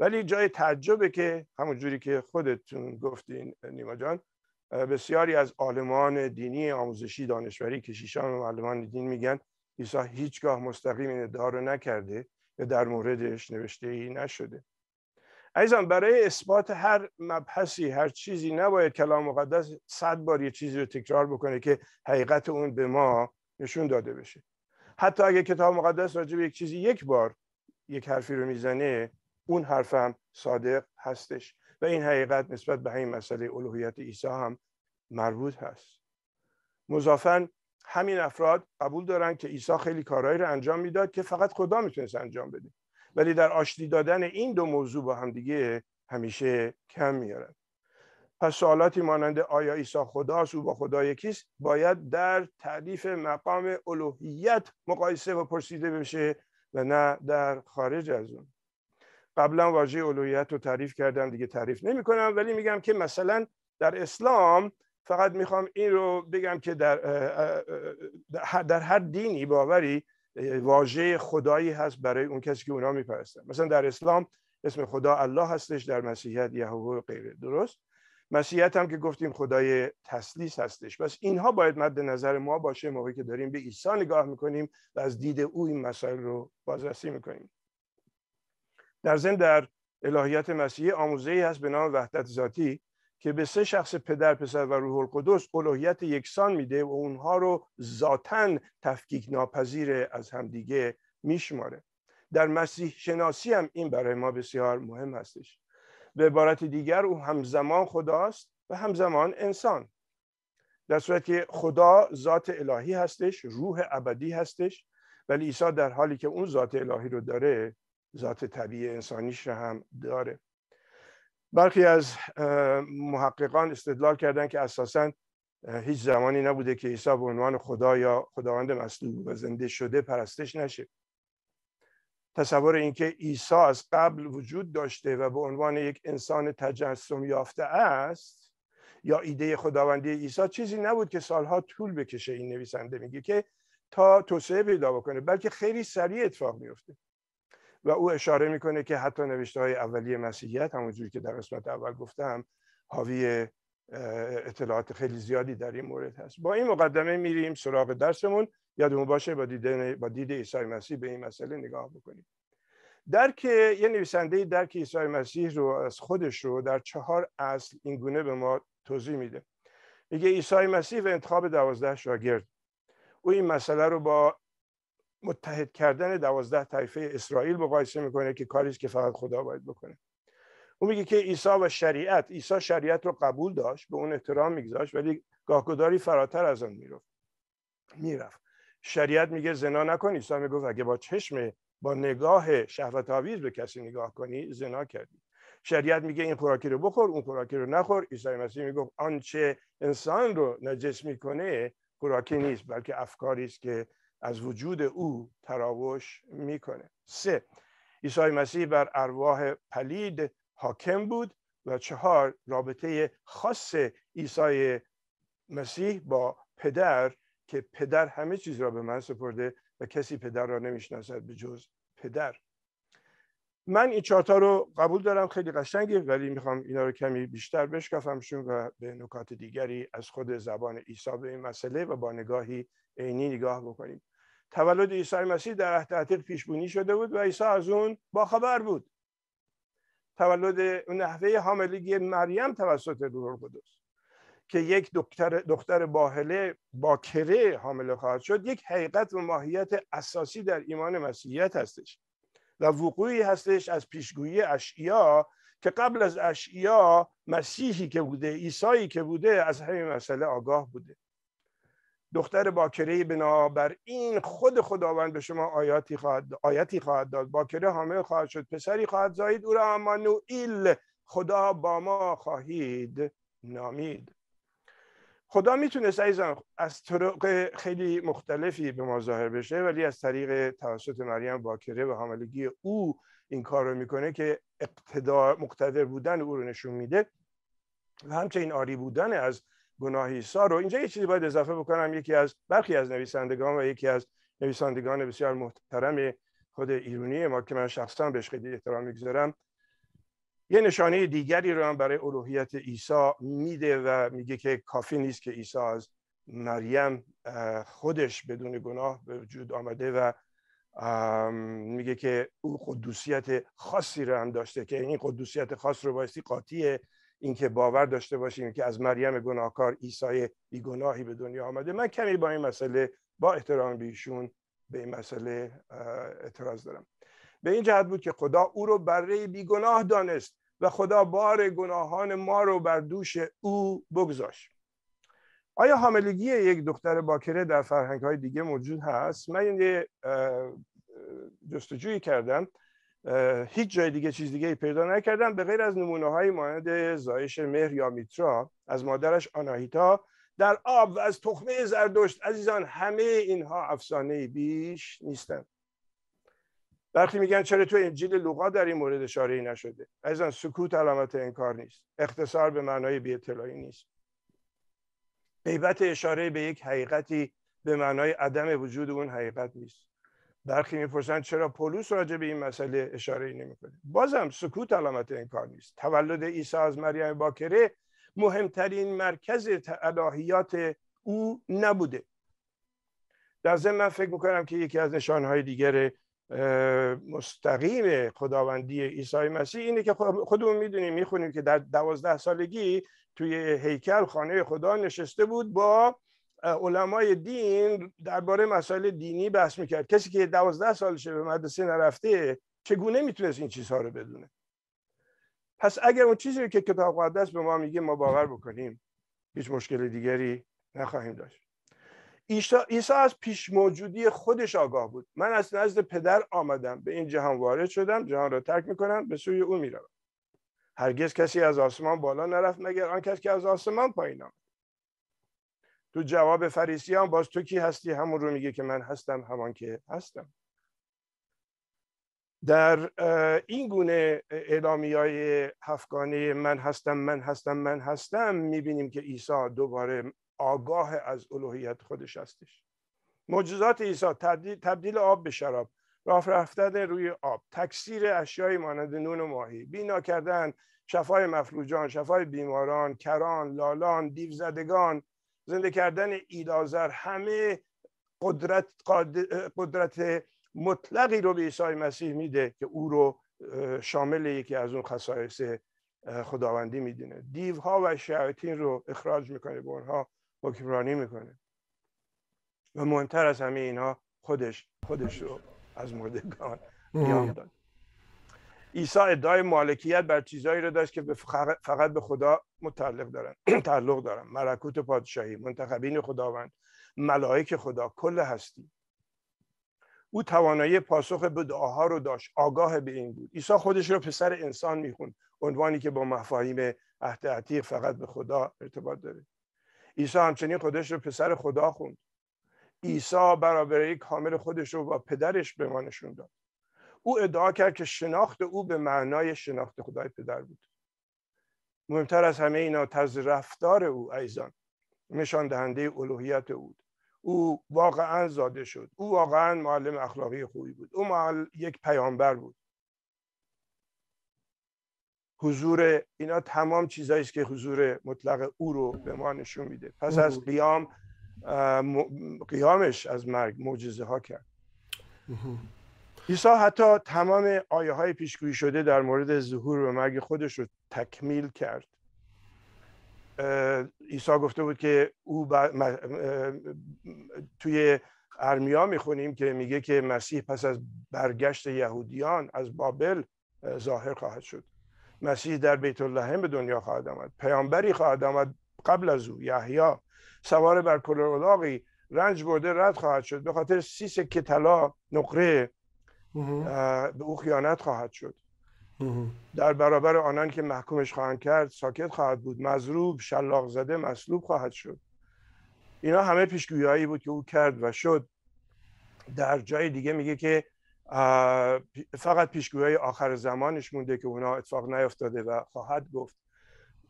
ولی جای تعجبه که همون جوری که خودتون گفتین نیما جان بسیاری از عالمان دینی آموزشی دانشوری کشیشان و معلمان دین میگن عیسی هیچگاه مستقیم این ادعا رو نکرده یا در موردش نوشته ای نشده. عزیزان برای اثبات هر مبحثی هر چیزی نباید کلام مقدس صد بار یه چیزی رو تکرار بکنه که حقیقت اون به ما نشون داده بشه. حتی اگه کتاب مقدس راجع به یک چیزی یک بار یک حرفی رو می‌زنه اون حرفم صادق هستش. و این حقیقت نسبت به این مسئله الوهیت عیسی هم مربوط هست. مضافن همین افراد قبول دارن که عیسی خیلی کارهایی رو انجام می‌داد که فقط خدا می‌تونست انجام بده. ولی در آشتی دادن این دو موضوع با همدیگه همیشه کم میارن. پس سوالاتی مانند آیا عیسی خداست او با خدا یکیست؟ باید در تعریف مقام الوهیت مقایسه و پرسیده بشه و نه در خارج از اون. قبلا واژه الوهیت رو تعریف کردم دیگه تعریف نمی کنم ولی میگم که مثلا در اسلام فقط می‌خوام این رو بگم که در, در هر دینی باوری واژه خدایی هست برای اون کسی که اونا میپرستن. مثلا در اسلام اسم خدا الله هستش در مسیحیت یهوه و غیره. درست؟ مسیحیت هم که گفتیم خدای تسلیس هستش. بس اینها باید مد نظر ما باشه موقعی که داریم به عیسی نگاه می‌کنیم و از دید او این مسائل رو بازرسی می‌کنیم. در ضمن در الهیت مسیحی آموزه هست به نام وحدت ذاتی که به سه شخص پدر پسر و روح القدس الوهیت یکسان میده و اونها رو ذاتا تفکیک ناپذیر از همدیگه میشماره. در مسیح شناسی هم این برای ما بسیار مهم هستش. به عبارت دیگر او همزمان خداست و همزمان انسان. در صورت که خدا ذات الهی هستش روح ابدی هستش ولی عیسی در حالی که اون ذات الهی رو داره ذات طبیعی انسانیش رو هم داره. برخی از محققان استدلال کردن که اساسا هیچ زمانی نبوده که عیسی به عنوان خدا یا خداوند مصلوب و زنده شده پرستش نشه. تصور اینکه عیسی از قبل وجود داشته و به عنوان یک انسان تجسم یافته است یا ایده خداوندی عیسی چیزی نبود که سالها طول بکشه این نویسنده میگه که تا توسعه پیدا بکنه بلکه خیلی سریع اتفاق میفته و او اشاره می‌کنه که حتی نوشته های اولیه مسیحیت همونجوری که در قسمت اول گفتم حاوی اطلاعات خیلی زیادی در این مورد هست. با این مقدمه میریم سراغ درسمون. یادمون باشه با دید با دید عیسی مسیح به این مسئله نگاه بکنیم. درک یه نویسنده درک عیسی مسیح رو از خودش رو در چهار اصل این گونه به ما توضیح میده. میگه عیسی مسیح و انتخاب دوازده شاگرد. او این مسئله رو با متحد کردن دوازده طایفه اسرائیل مقایسه می‌کنه که کاریست که فقط خدا باید بکنه. او میگه که عیسی و شریعت عیسی شریعت رو قبول داشت به اون احترام میگذاشت ولی گاهگداری فراتر از آن می‌رفت. می‌رفت. شریعت میگه زنا نکن. عیسی می‌گفت اگه با چشم با نگاه شهوت آویز به کسی نگاه کنی زنا کردی. شریعت میگه این خوراکی رو بخور اون خوراکی رو نخور. عیسی مسیح می‌گفت آنچه انسان رو نجس می‌کنه خوراکی نیست بلکه افکاری است که از وجود او تراوش می‌کنه. سه عیسی مسیح بر ارواح پلید حاکم بود و چهار رابطه خاص عیسی مسیح با پدر که پدر همه چیز را به من سپرده و کسی پدر را نمی‌شناسد به جز پدر. من این چهارتا رو قبول دارم خیلی قشنگه ولی می‌خوام اینا رو کمی بیشتر بشکافمشون و به نکات دیگری از خود زبان عیسی به این مسئله و با نگاهی عینی نگاه بکنیم. تولد عیسی مسیح در عهد عتیق پیش بینی شده بود و عیسی از اون باخبر بود. تولد نحوه حاملگی مریم توسط روح القدس که یک دختر دختر باهله باکره حامله خواهد شد یک حقیقت و ماهیت اساسی در ایمان مسیحیت هستش و وقوعی هستش از پیشگویی اشعیا که قبل از اشعیا مسیحی که بوده عیسایی که بوده از همین مسئله آگاه بوده. دختر باکره بنابر این خود خداوند به شما آیاتی خواهد, آیاتی خواهد داد. باکره حامل خواهد شد. پسری خواهد زایید او را امانوئیل. خدا با ما خواهید. نامید. خدا می‌تونست عزیزان از طرق خیلی مختلفی به ما ظاهر بشه ولی از طریق توسط مریم باکره و حاملگی او این کار رو می‌کنه که اقتدار مقتدر بودن او رو نشون میده. و همچنین آری بودن از گناه عیسی رو اینجا یه چیزی باید اضافه بکنم. یکی از برخی از نویسندگان و یکی از نویسندگان بسیار محترم خود ایرونی ما که من شخصا بهش خیلی احترام می‌گذارم یه نشانه دیگری رو هم برای الوهیت عیسی میده و میگه که کافی نیست که عیسی از مریم خودش بدون گناه به وجود آمده و میگه که او قدوسیت خاصی رو هم داشته که این قدوسیت خاص رو بایستی قاطی اینکه باور داشته باشیم که از مریم گناهکار عیسی بیگناهی به دنیا آمده. من کمی با این مسئله با احترام بیشون به این مسئله اعتراض دارم. به این جهت بود که خدا او رو برای بیگناه دانست و خدا بار گناهان ما رو بر دوش او بگذاشت. آیا حاملگی یک دختر باکره در فرهنگ های دیگه موجود هست؟ من این جستجویی کردم. هیچ جای دیگه چیز دیگه پیدا نکردم به غیر از نمونه های مانند زایش مهر یا میترا از مادرش آناهیتا در آب و از تخمه زردشت. عزیزان همه اینها افسانه بیش نیستند برخی میگن چرا تو انجیل لوقا در این مورد اشاره نشده؟ عزیزان سکوت علامت انکار نیست. اختصار به معنای بی اطلاعی نیست. غیبت اشاره به یک حقیقتی به معنای عدم وجود اون حقیقت نیست. برخی می‌پرسند چرا پولس راجع به این مسئله اشاره ای نمی‌کنه؟ بازم سکوت علامت انکار نیست. تولد عیسی از مریم باکره مهمترین مرکز الهیات او نبوده. در ضمن من فکر می‌کنم که یکی از نشانهای دیگر مستقیم خداوندی عیسی مسیح اینه که خودمون می‌دونیم می‌خونیم که در دوازده سالگی توی هیکل خانه خدا نشسته بود با علمای دین درباره مسائل دینی بحث می‌کرد. کسی که دوازده سالشه به مدرسه نرفته چگونه می‌تونست این چیزها رو بدونه؟ پس اگر اون چیزی که کتاب مقدس به ما میگه ما باور بکنیم. هیچ مشکل دیگری نخواهیم داشت. عیسی از پیش موجودی خودش آگاه بود. من از نزد پدر آمدم. به این جهان وارد شدم. جهان را ترک می‌کنم. به سوی او می‌روم. هرگز کسی از آسمان بالا نرفت مگر آن کس که از آسمان پایین آمد. تو جواب فریسیان باز تو کی هستی؟ همون رو میگه که من هستم همان که هستم. در این گونه اعلامی های هفگانه من هستم من هستم من هستم می‌بینیم که عیسی دوباره آگاه از الوهیت خودش هستش. معجزات عیسی تبدیل, تبدیل آب به شراب راه رفتن روی آب تکثیر اشیای مانند نون و ماهی بینا کردن شفای مفلوجان شفای بیماران کران لالان دیوزدگان زنده کردن ایلازر همه قدرت, قدرت مطلقی رو به عیسی مسیح میده که او رو شامل یکی از اون خصایص خداوندی می‌دونه. دیوها و شیاطین رو اخراج می‌کنه به اونها حکمرانی می‌کنه. و مهمتر از همه اینها خودش خودش رو از مردگان قیام داد. عیسی ادعای مالکیت بر چیزایی رو داشت که فقط به خدا متعلق دارن [clears throat] تعلق دارن. ملکوت پادشاهی منتخبین خداوند ملائک خدا کل هستی. او توانایی پاسخ به دعاها رو داشت. آگاه به این بود. عیسی خودش رو پسر انسان می‌خوند. عنوانی که با مفاهیم عهد عتیق فقط به خدا ارتباط داره. عیسی همچنین خودش رو پسر خدا خوند. عیسی برابری کامل خودش رو با پدرش به ما نشون داد. او ادعا کرد که شناخت او به معنای شناخت خدای پدر بود. مهمتر از همه اینا طرز رفتار او ایزان نشان دهنده الوهیت او او واقعا زاده شد. او واقعا معلم اخلاقی خوبی بود. او معل... یک پیامبر بود. حضور اینا تمام چیزایی است که حضور مطلق او رو به ما نشون میده. پس از قیام قیامش از مرگ معجزه ها کرد عیسی حتی تمام آیه های پیشگویی شده در مورد ظهور و مرگ خودش رو تکمیل کرد. عیسی گفته بود که او توی ارمیا می‌خونیم که میگه که مسیح پس از برگشت یهودیان از بابل ظاهر خواهد شد. مسیح در بیت اللحم به دنیا خواهد آمد. پیامبری خواهد آمد قبل از او یحیی. سوار بر کلاقی رنج برده رد خواهد شد. به خاطر سی سکه طلا نقره به او خیانت خواهد شد. در برابر آنان که محکومش خواهند کرد ساکت خواهد بود. مضروب شلاق زده مصلوب خواهد شد. اینا همه پیشگویی بود که او کرد و شد. در جای دیگه میگه که فقط پیشگویی آخر زمانش مونده که اونا اتفاق نیفتاده و خواهد گفت.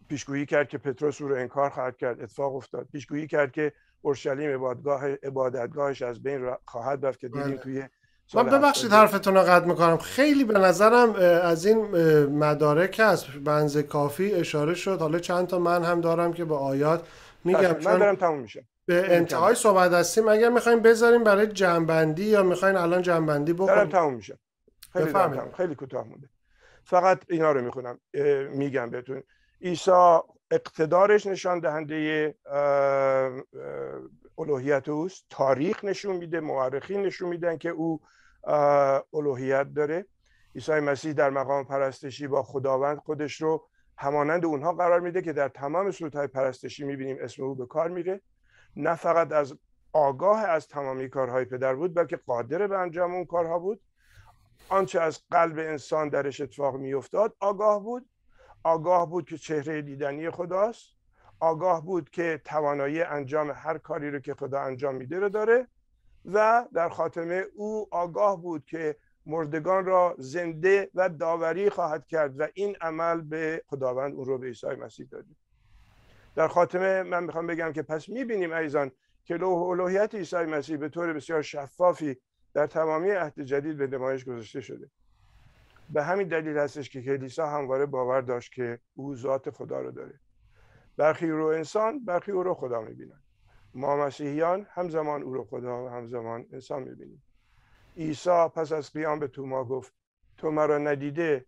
پیشگویی کرد که پتروس او رو انکار خواهد کرد. اتفاق افتاد. پیشگویی کرد که اورشلیم عبادتگاه عبادتگاهش از بین خواهد رفت که دیدیم بله. توی من ببخشید حرفتون رو قطع می‌کنم. خیلی به نظرم از این مدارک هست. بنز کافی اشاره شد. حالا چند تا من هم دارم که به آیات میگم. من دارم تموم میشه. به انتهای صحبت هستیم. اگر می‌خوایم بذاریم برای جنبندی یا می‌خواین الان جنبندی بکنیم. دارم تموم میشه. خیلی خیلی کوتاه مونده. فقط اینا رو می‌خونم. میگم بهتون. عیسی اقتدارش نشان دهنده الوهیت اوست. تاریخ نشون میده مورخین نشون میدن که او الوهیت داره. عیسی مسیح در مقام پرستشی با خداوند خودش رو همانند اونها قرار میده که در تمام صورتهای پرستشی می‌بینیم اسم او به کار میره. نه فقط از آگاه از تمامی کارهای پدر بود بلکه قادر به انجام اون کارها بود. آنچه از قلب انسان درش اتفاق میافتاد آگاه بود. آگاه بود که چهره دیدنی خداست. آگاه بود که توانایی انجام هر کاری رو که خدا انجام میده رو داره. و در خاتمه او آگاه بود که مردگان را زنده و داوری خواهد کرد و این عمل به خداوند اون رو به عیسی مسیح دادیم. در خاتمه من می‌خوام بگم که پس می‌بینیم ایزان که لوح الوهیت عیسی مسیح به طور بسیار شفافی در تمامی عهد جدید به نمایش گذاشته شده. به همین دلیل هستش که کلیسا همواره باور داشت که او ذات خدا رو داره. برخی او رو انسان برخی او رو خدا می‌بینن. ما مسیحیان همزمان او رو خدا و همزمان انسان می‌بینیم. عیسی پس از قیام به توما گفت تو مرا ندیده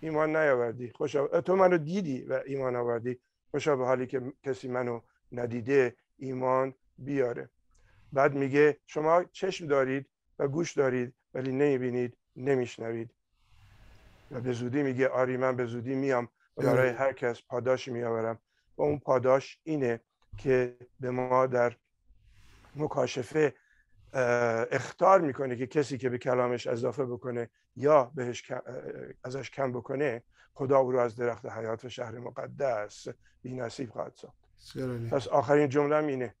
ایمان نیاوردی. خوشا تو منو دیدی و ایمان آوردی. خوشا به حالی که کسی منو ندیده ایمان بیاره. بعد میگه شما چشم دارید و گوش دارید ولی نمی‌بینید نمیشنوید. و به زودی میگه آری من به زودی میام. برای هر کس پاداشی میآورم. و اون پاداش اینه که به ما در مکاشفه اختار می‌کنه که کسی که به کلامش اضافه بکنه یا بهش ازش کم بکنه خدا او رو از درخت حیات و شهر مقدس بی نصیب خواهد ساخت. پس آخرین جمله اینه.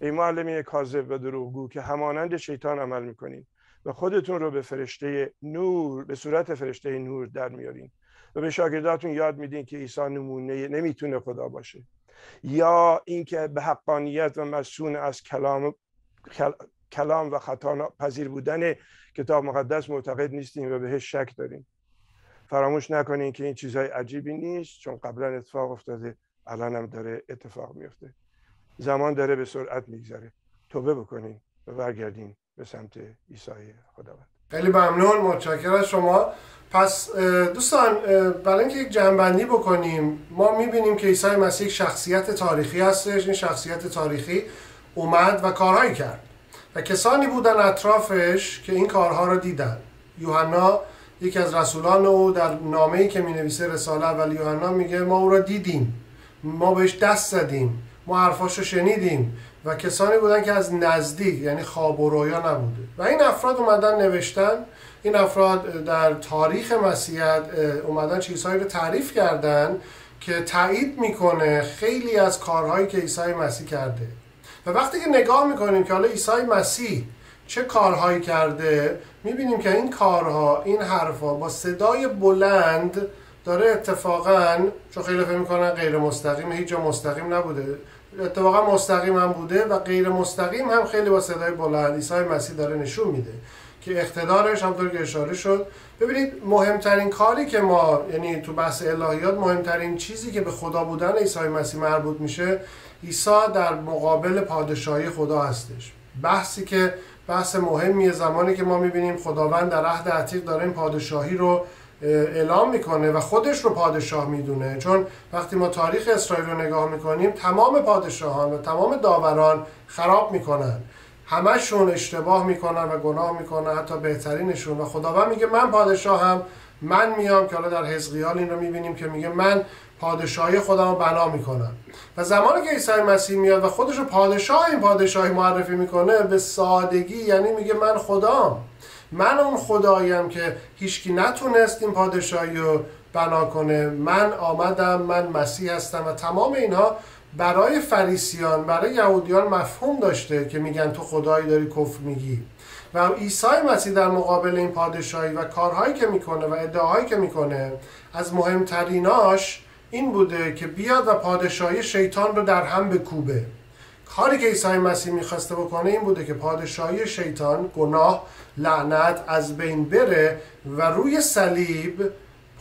ای معلمی کاذب و دروغگو که همانند شیطان عمل می‌کنین و خودتون رو به فرشته نور به صورت فرشته نور در میارین و به شاگرداتون یاد میدین که عیسی نمونه نمی‌تونه خدا باشه. یا اینکه به حقانیت و مسون از کلام کلام و خطا پذیر بودن کتاب مقدس معتقد نیستیم و بهش شک داریم. فراموش نکنین که این چیزهای عجیبی نیست چون قبلا اتفاق افتاده الان هم داره اتفاق میفته. زمان داره به سرعت میگذره. توبه بکنین و برگردین به سمت عیسی خداوند. خیلی ممنون. متشکرم شما. پس دوستان برای اینکه یک جنبندی بکنیم ما می‌بینیم که عیسی مسیح شخصیت تاریخی هستش این شخصیت تاریخی اومد و کارهایی کرد. و کسانی بودن اطرافش که این کارها رو دیدن. یوحنا یکی از رسولان او در نامه ای که می نویسه رساله اول یوحنا میگه ما او را دیدیم. ما بهش دست زدیم. ما حرفاش رو شنیدیم. و کسانی بودن که از نزدیک یعنی خواب و رویا نبوده. و این افراد اومدن نوشتن این افراد در تاریخ مسیحیت اومدن چیزهایی رو تعریف کردن که تایید می‌کنه خیلی از کارهایی که عیسی مسیح کرده. و وقتی که نگاه می‌کنیم که حالا عیسی مسیح چه کارهایی کرده می‌بینیم که این کارها این حرفها با صدای بلند داره اتفاقا چون خیلی فکر می‌کنن غیر مستقیم هیچ جا مستقیم نبوده. اتفاقا مستقیم هم بوده و غیر مستقیم هم خیلی با صدای بلند عیسی مسیح داره نشون میده. که اقتدارش همطور که اشاره شد. ببینید مهمترین کاری که ما یعنی تو بحث الهیات مهمترین چیزی که به خدا بودن عیسی مسیح مربوط میشه عیسی در مقابل پادشاهی خدا هستش. بحثی که بحث مهمیه زمانی که ما می‌بینیم خداوند در عهد عتیق داره این پادشاهی رو اعلام می‌کنه و خودش رو پادشاه می‌دونه. چون وقتی ما تاریخ اسرائیل رو نگاه می‌کنیم تمام پادشاهان و تمام داوران خراب می‌کنن. همشون اشتباه می‌کنن و گناه می‌کنن حتی بهترینشون. و خداوند میگه من پادشاهم من میام که حالا در حزقیال این رو می‌بینیم که میگه من پادشاهی خودم رو بنا می‌کنم. و زمانی که عیسی مسیح میاد و خودش رو پادشاه این پادشاهی معرفی می‌کنه به سادگی یعنی میگه من خدام. من اون خداییم که هیچکی نتونست این پادشاهی رو بنا کنه. من آمدم من مسیح هستم و تمام اینها برای فریسیان برای یهودیان مفهوم داشته که میگن تو خدایی داری کفر میگی. و عیسی مسیح در مقابل این پادشاهی و کارهایی که می‌کنه و ادعاهایی که می‌کنه از مهمتریناش این بوده که بیاد و پادشاهی شیطان رو در هم بکوبه. کاری که عیسی مسیح می‌خواسته بکنه این بوده که پادشاهی شیطان گناه لعنت از بین بره و روی صلیب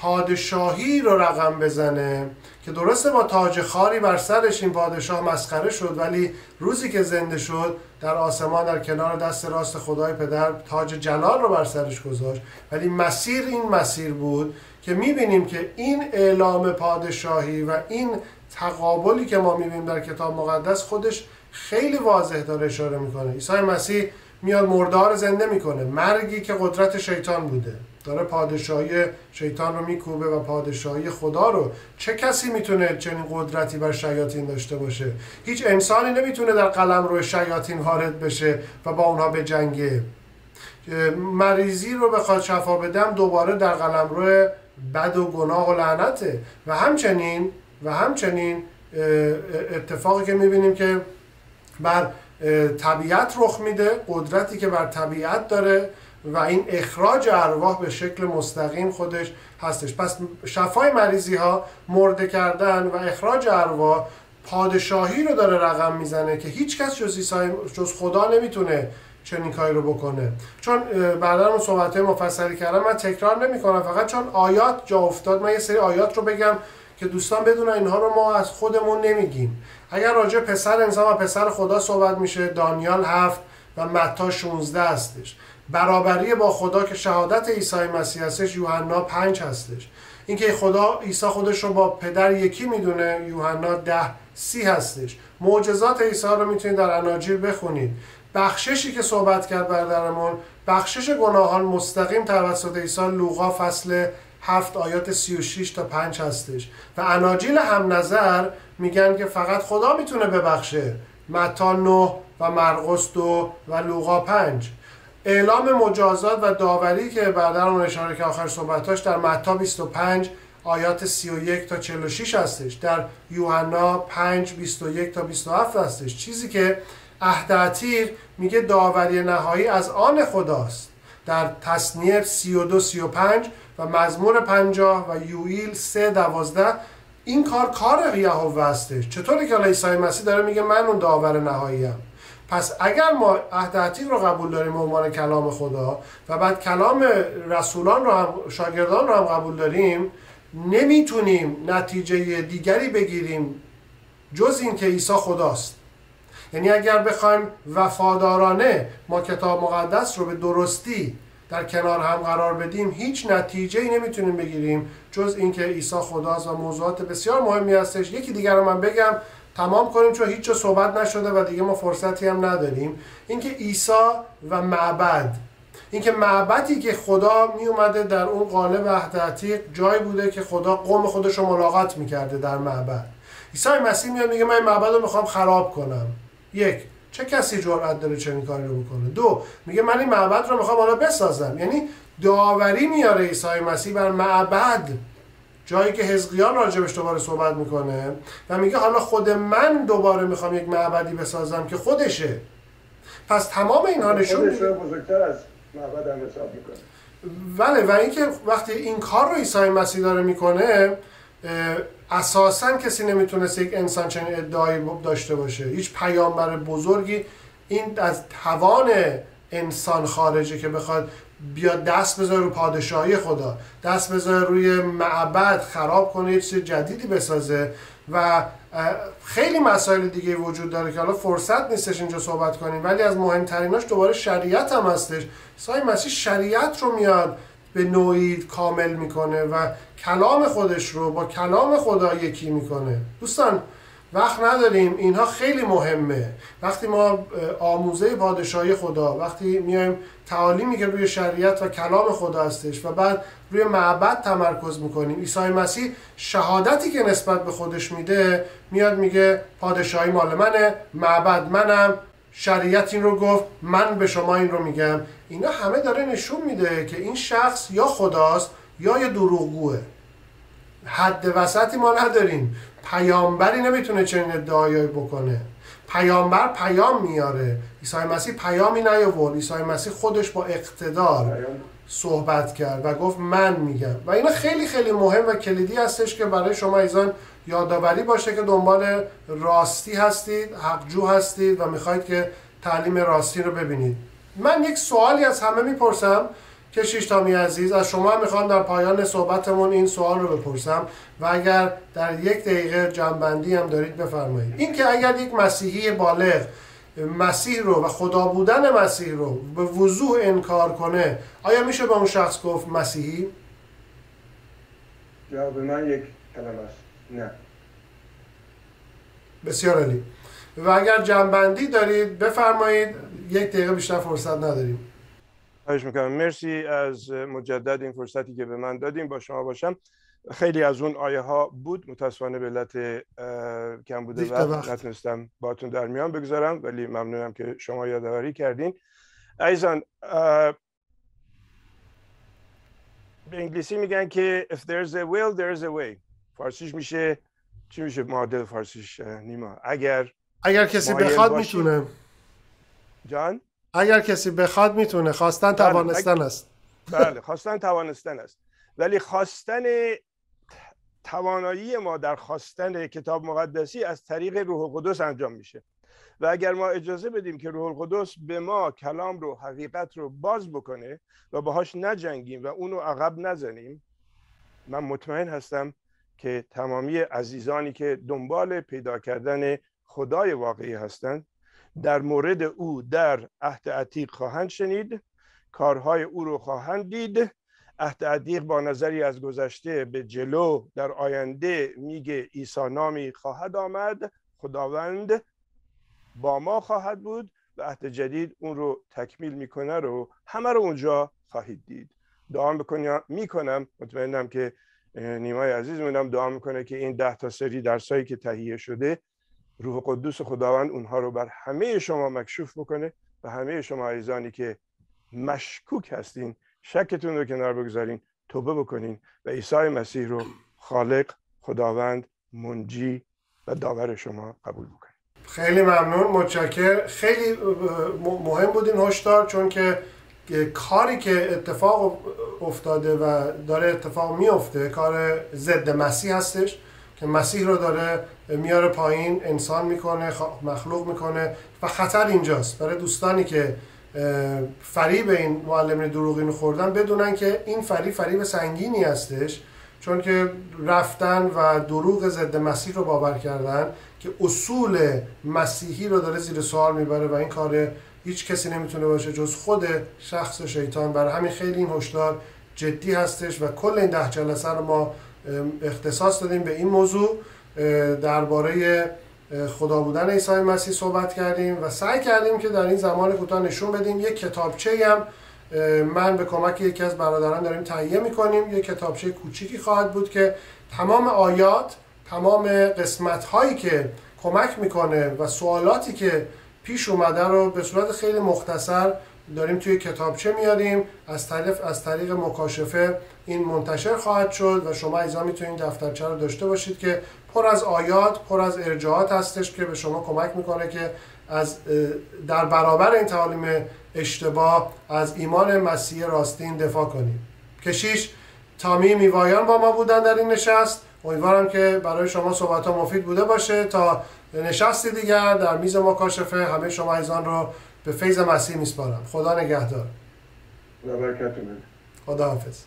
پادشاهی رو رقم بزنه که درسته با تاج خاری بر سرش این پادشاه مسخره شد ولی روزی که زنده شد در آسمان در کنار دست راست خدای پدر تاج جلال رو بر سرش گذاشت. ولی مسیر این مسیر بود که می‌بینیم که این اعلام پادشاهی و این تقابلی که ما می‌بینیم در کتاب مقدس خودش خیلی واضح داره اشاره می‌کنه. عیسی مسیح میاد مردار زنده می‌کنه مرگی که قدرت شیطان بوده. داره پادشاهی شیطان رو میکوبه و پادشاهی خدا رو. چه کسی می‌تونه چنین قدرتی بر شیاطین داشته باشه؟ هیچ انسانی نمی‌تونه در قلم روی شیاطین وارد بشه و با اونها به جنگه مریضی رو بخواد شفا بدم دوباره در قلم روی بد و گناه و لعنته. و همچنین و همچنین اتفاقی که می‌بینیم که بر طبیعت رخ میده قدرتی که بر طبیعت داره و این اخراج ارواح به شکل مستقیم خودش هستش. پس شفای مریضی ها مرده کردن و اخراج ارواح پادشاهی رو داره رقم می‌زنه که هیچ کس جز, جز خدا نمی‌تونه چنین کاری رو بکنه. چون بعدا اون صحبت مفصلی کردم من تکرار نمی کنم فقط چون آیات جا افتاد من یه سری آیات رو بگم که دوستان بدون اینها رو ما از خودمون نمیگیم. اگر راجع پسر انسان و پسر خدا صحبت میشه دانیال هفت و متا 16 هستش. برابری با خدا که شهادت عیسی مسیح هستش یوحنا 5 هستش. اینکه خدا عیسی خودش رو با پدر یکی می‌دونه یوحنا ده سی هستش. معجزات عیسی رو می‌تونید در اناجیل بخونید. بخششی که صحبت کرد برادرمون بخشش گناهان مستقیم توسط عیسی لوقا فصل هفت آیات 36 تا 5 هستش. و اناجیل هم نظر میگن که فقط خدا می‌تونه ببخشه. متا 9 و مرقس 2 و لوقا 5 اعلام مجازات و داوری که بعدا اون اشاره که آخر صحبتاش در متا 25 آیات 31 تا 46 هستش. در یوحنا 5 21 تا 27 هستش. چیزی که عهد میگه داوری نهایی از آن خداست. در تصنیه 32 35 و مزمور 50 و یوئیل 3 12 این کار کار یهوه هستش. چطوری که عیسی مسیح داره میگه من اون داور نهاییم؟ پس اگر ما عهد رو قبول داریم به عنوان کلام خدا و بعد کلام رسولان رو هم شاگردان رو هم قبول داریم نمی‌تونیم نتیجه دیگری بگیریم جز این که عیسی خداست. یعنی اگر بخوایم وفادارانه ما کتاب مقدس رو به درستی در کنار هم قرار بدیم هیچ نتیجه ای نمی‌تونیم بگیریم جز اینکه عیسی خداست و موضوعات بسیار مهمی هستش. یکی دیگر رو من بگم تمام کنیم چون هیچ صحبت نشده و دیگه ما فرصتی هم نداریم. اینکه عیسی و معبد اینکه معبدی که خدا می اومده در اون قالب عهد جایی بوده که خدا قوم خودش رو ملاقات می‌کرده در معبد. عیسی مسیح میاد میگه من این معبد رو می‌خوام خراب کنم. یک چه کسی جرأت داره چنین کاری رو بکنه؟ دو میگه من این معبد رو می‌خوام حالا بسازم. یعنی داوری میاره عیسی مسیح بر معبد. جایی که حزقیان راجبش دوباره صحبت می‌کنه و میگه حالا خود من دوباره می‌خوام یک معبدی بسازم که خودشه. پس تمام اینها نشون بزرگتر از معبد هم حساب می‌کنه. بله و اینکه وقتی این کار رو عیسی مسیح داره می‌کنه اساسا کسی نمی‌تونست یک انسان چنین ادعایی داشته باشه. هیچ پیامبر بزرگی این از توان انسان خارجه که بخواد بیاد دست بذاره رو پادشاهی خدا دست بذاره روی معبد خراب کنه یه چیز جدیدی بسازه. و خیلی مسائل دیگه وجود داره که حالا فرصت نیستش اینجا صحبت کنیم ولی از مهمتریناش دوباره شریعت هم هستش. سای مسیح شریعت رو میاد به نوعی کامل می‌کنه و کلام خودش رو با کلام خدا یکی می‌کنه. دوستان وقت نداریم اینها خیلی مهمه. وقتی ما آموزه پادشاهی خدا وقتی میایم تعالیمی که روی شریعت و کلام خدا هستش و بعد روی معبد تمرکز می‌کنیم. عیسی مسیح شهادتی که نسبت به خودش میده میاد میگه پادشاهی مال منه معبد منم شریعت این رو گفت من به شما این رو میگم. اینا همه داره نشون میده که این شخص یا خداست یا یه دروغگوه. حد وسطی ما نداریم. پیامبری نمی‌تونه چنین ادعایی بکنه. پیامبر پیام میاره. عیسی مسیح پیامی نیاورد. عیسی مسیح خودش با اقتدار صحبت کرد و گفت من میگم. و اینا خیلی خیلی مهم و کلیدی هستش که برای شما ایزان یادآوری باشه که دنبال راستی هستید حقجو هستید و می‌خواید که تعلیم راستی رو ببینید. من یک سوالی از همه می‌پرسم. که شیشتامی عزیز از شما می‌خوام در پایان صحبتمون این سوال رو بپرسم و اگر در یک دقیقه جنبندی هم دارید بفرمایید. این که اگر یک مسیحی بالغ مسیح رو و خدا بودن مسیح رو به وضوح انکار کنه آیا میشه به اون شخص گفت مسیحی؟ جواب من یک کلمه است. نه. بسیار عالی. و اگر جنبندی دارید بفرمایید. یک دقیقه بیشتر فرصت نداریم. خواهش می‌کنم. مرسی از مجدد این فرصتی که به من دادیم با شما باشم. خیلی از اون آیه ها بود. متاسفانه به علت کم بوده وقت نتونستم باتون در میان بگذارم ولی ممنونم که شما یادآوری کردین. ایزان به انگلیسی میگن که if there's a will there's a way. فارسیش میشه. چی میشه؟ معادل فارسیش نیما. اگر اگر کسی بخواد می‌تونه. جان؟ اگر کسی بخواد می‌تونه خواستن بله، توانستن است. بله [laughs] خواستن توانستن است. ولی خواستن توانایی ما در خواستن کتاب مقدسی از طریق روح القدس انجام میشه. و اگر ما اجازه بدیم که روح القدس به ما کلام رو حقیقت رو باز بکنه و باهاش نجنگیم و اونو عقب نزنیم من مطمئن هستم که تمامی عزیزانی که دنبال پیدا کردن خدای واقعی هستند در مورد او در عهد عتیق خواهند شنید. کارهای او رو خواهند دید. عهد عتیق با نظری از گذشته به جلو در آینده میگه عیسی نامی خواهد آمد. خداوند با ما خواهد بود و عهد جدید اون رو تکمیل می‌کنه رو همه رو اونجا خواهید دید. دعا می‌کنم. مطمئنم که نیمای عزیز مونم دعا می‌کنه که این ده تا سری درسایی که تهیه شده روح قدوس خداوند اونها رو بر همه شما مکشوف بکنه و همه شما عزیزانی که مشکوک هستین شکتون رو کنار بگذارین توبه بکنین و عیسی مسیح رو خالق خداوند منجی و داور شما قبول بکنین خیلی ممنون. متشکر خیلی مهم بود این هشدار چون که کاری که اتفاق افتاده و داره اتفاق میفته کار ضد مسیح هستش. مسیح رو داره میاره پایین انسان می‌کنه مخلوق می‌کنه و خطر اینجاست. برای دوستانی که فریب این معلم دروغین خوردن بدونن که این فریب فریب سنگینی هستش چون که رفتن و دروغ ضد مسیح رو باور کردن که اصول مسیحی رو داره زیر سوال می‌بره و این کار هیچ کسی نمی‌تونه باشه جز خود شخص شیطان. برای همین خیلی این هشدار جدی هستش و کل این ده جلسه رو ما اختصاص دادیم به این موضوع. درباره خدا بودن عیسی مسیح صحبت کردیم و سعی کردیم که در این زمان کوتاه نشون بدیم. یک کتابچه هم من به کمک یکی از برادران داریم تهیه می‌کنیم. یک کتابچه کوچیکی خواهد بود که تمام آیات تمام قسمت هایی که کمک می‌کنه و سوالاتی که پیش اومده رو به صورت خیلی مختصر داریم توی کتابچه میاریم. از طریق از طریق مکاشفه این منتشر خواهد شد و شما ایزا می‌تونید دفترچه رو داشته باشید که پر از آیات پر از ارجاعات هستش که به شما کمک می‌کنه که از در برابر این تعالیم اشتباه از ایمان مسیح راستین دفاع کنیم. کشیش تامی میوایان با ما بودن در این نشست. امیدوارم که برای شما صحبت ها مفید بوده باشه. تا نشستی دیگر در میز مکاشفه همه شما ایزان رو به فیض مسیح میسپارم. خدا نگهدار. و برکتونه خدا حافظ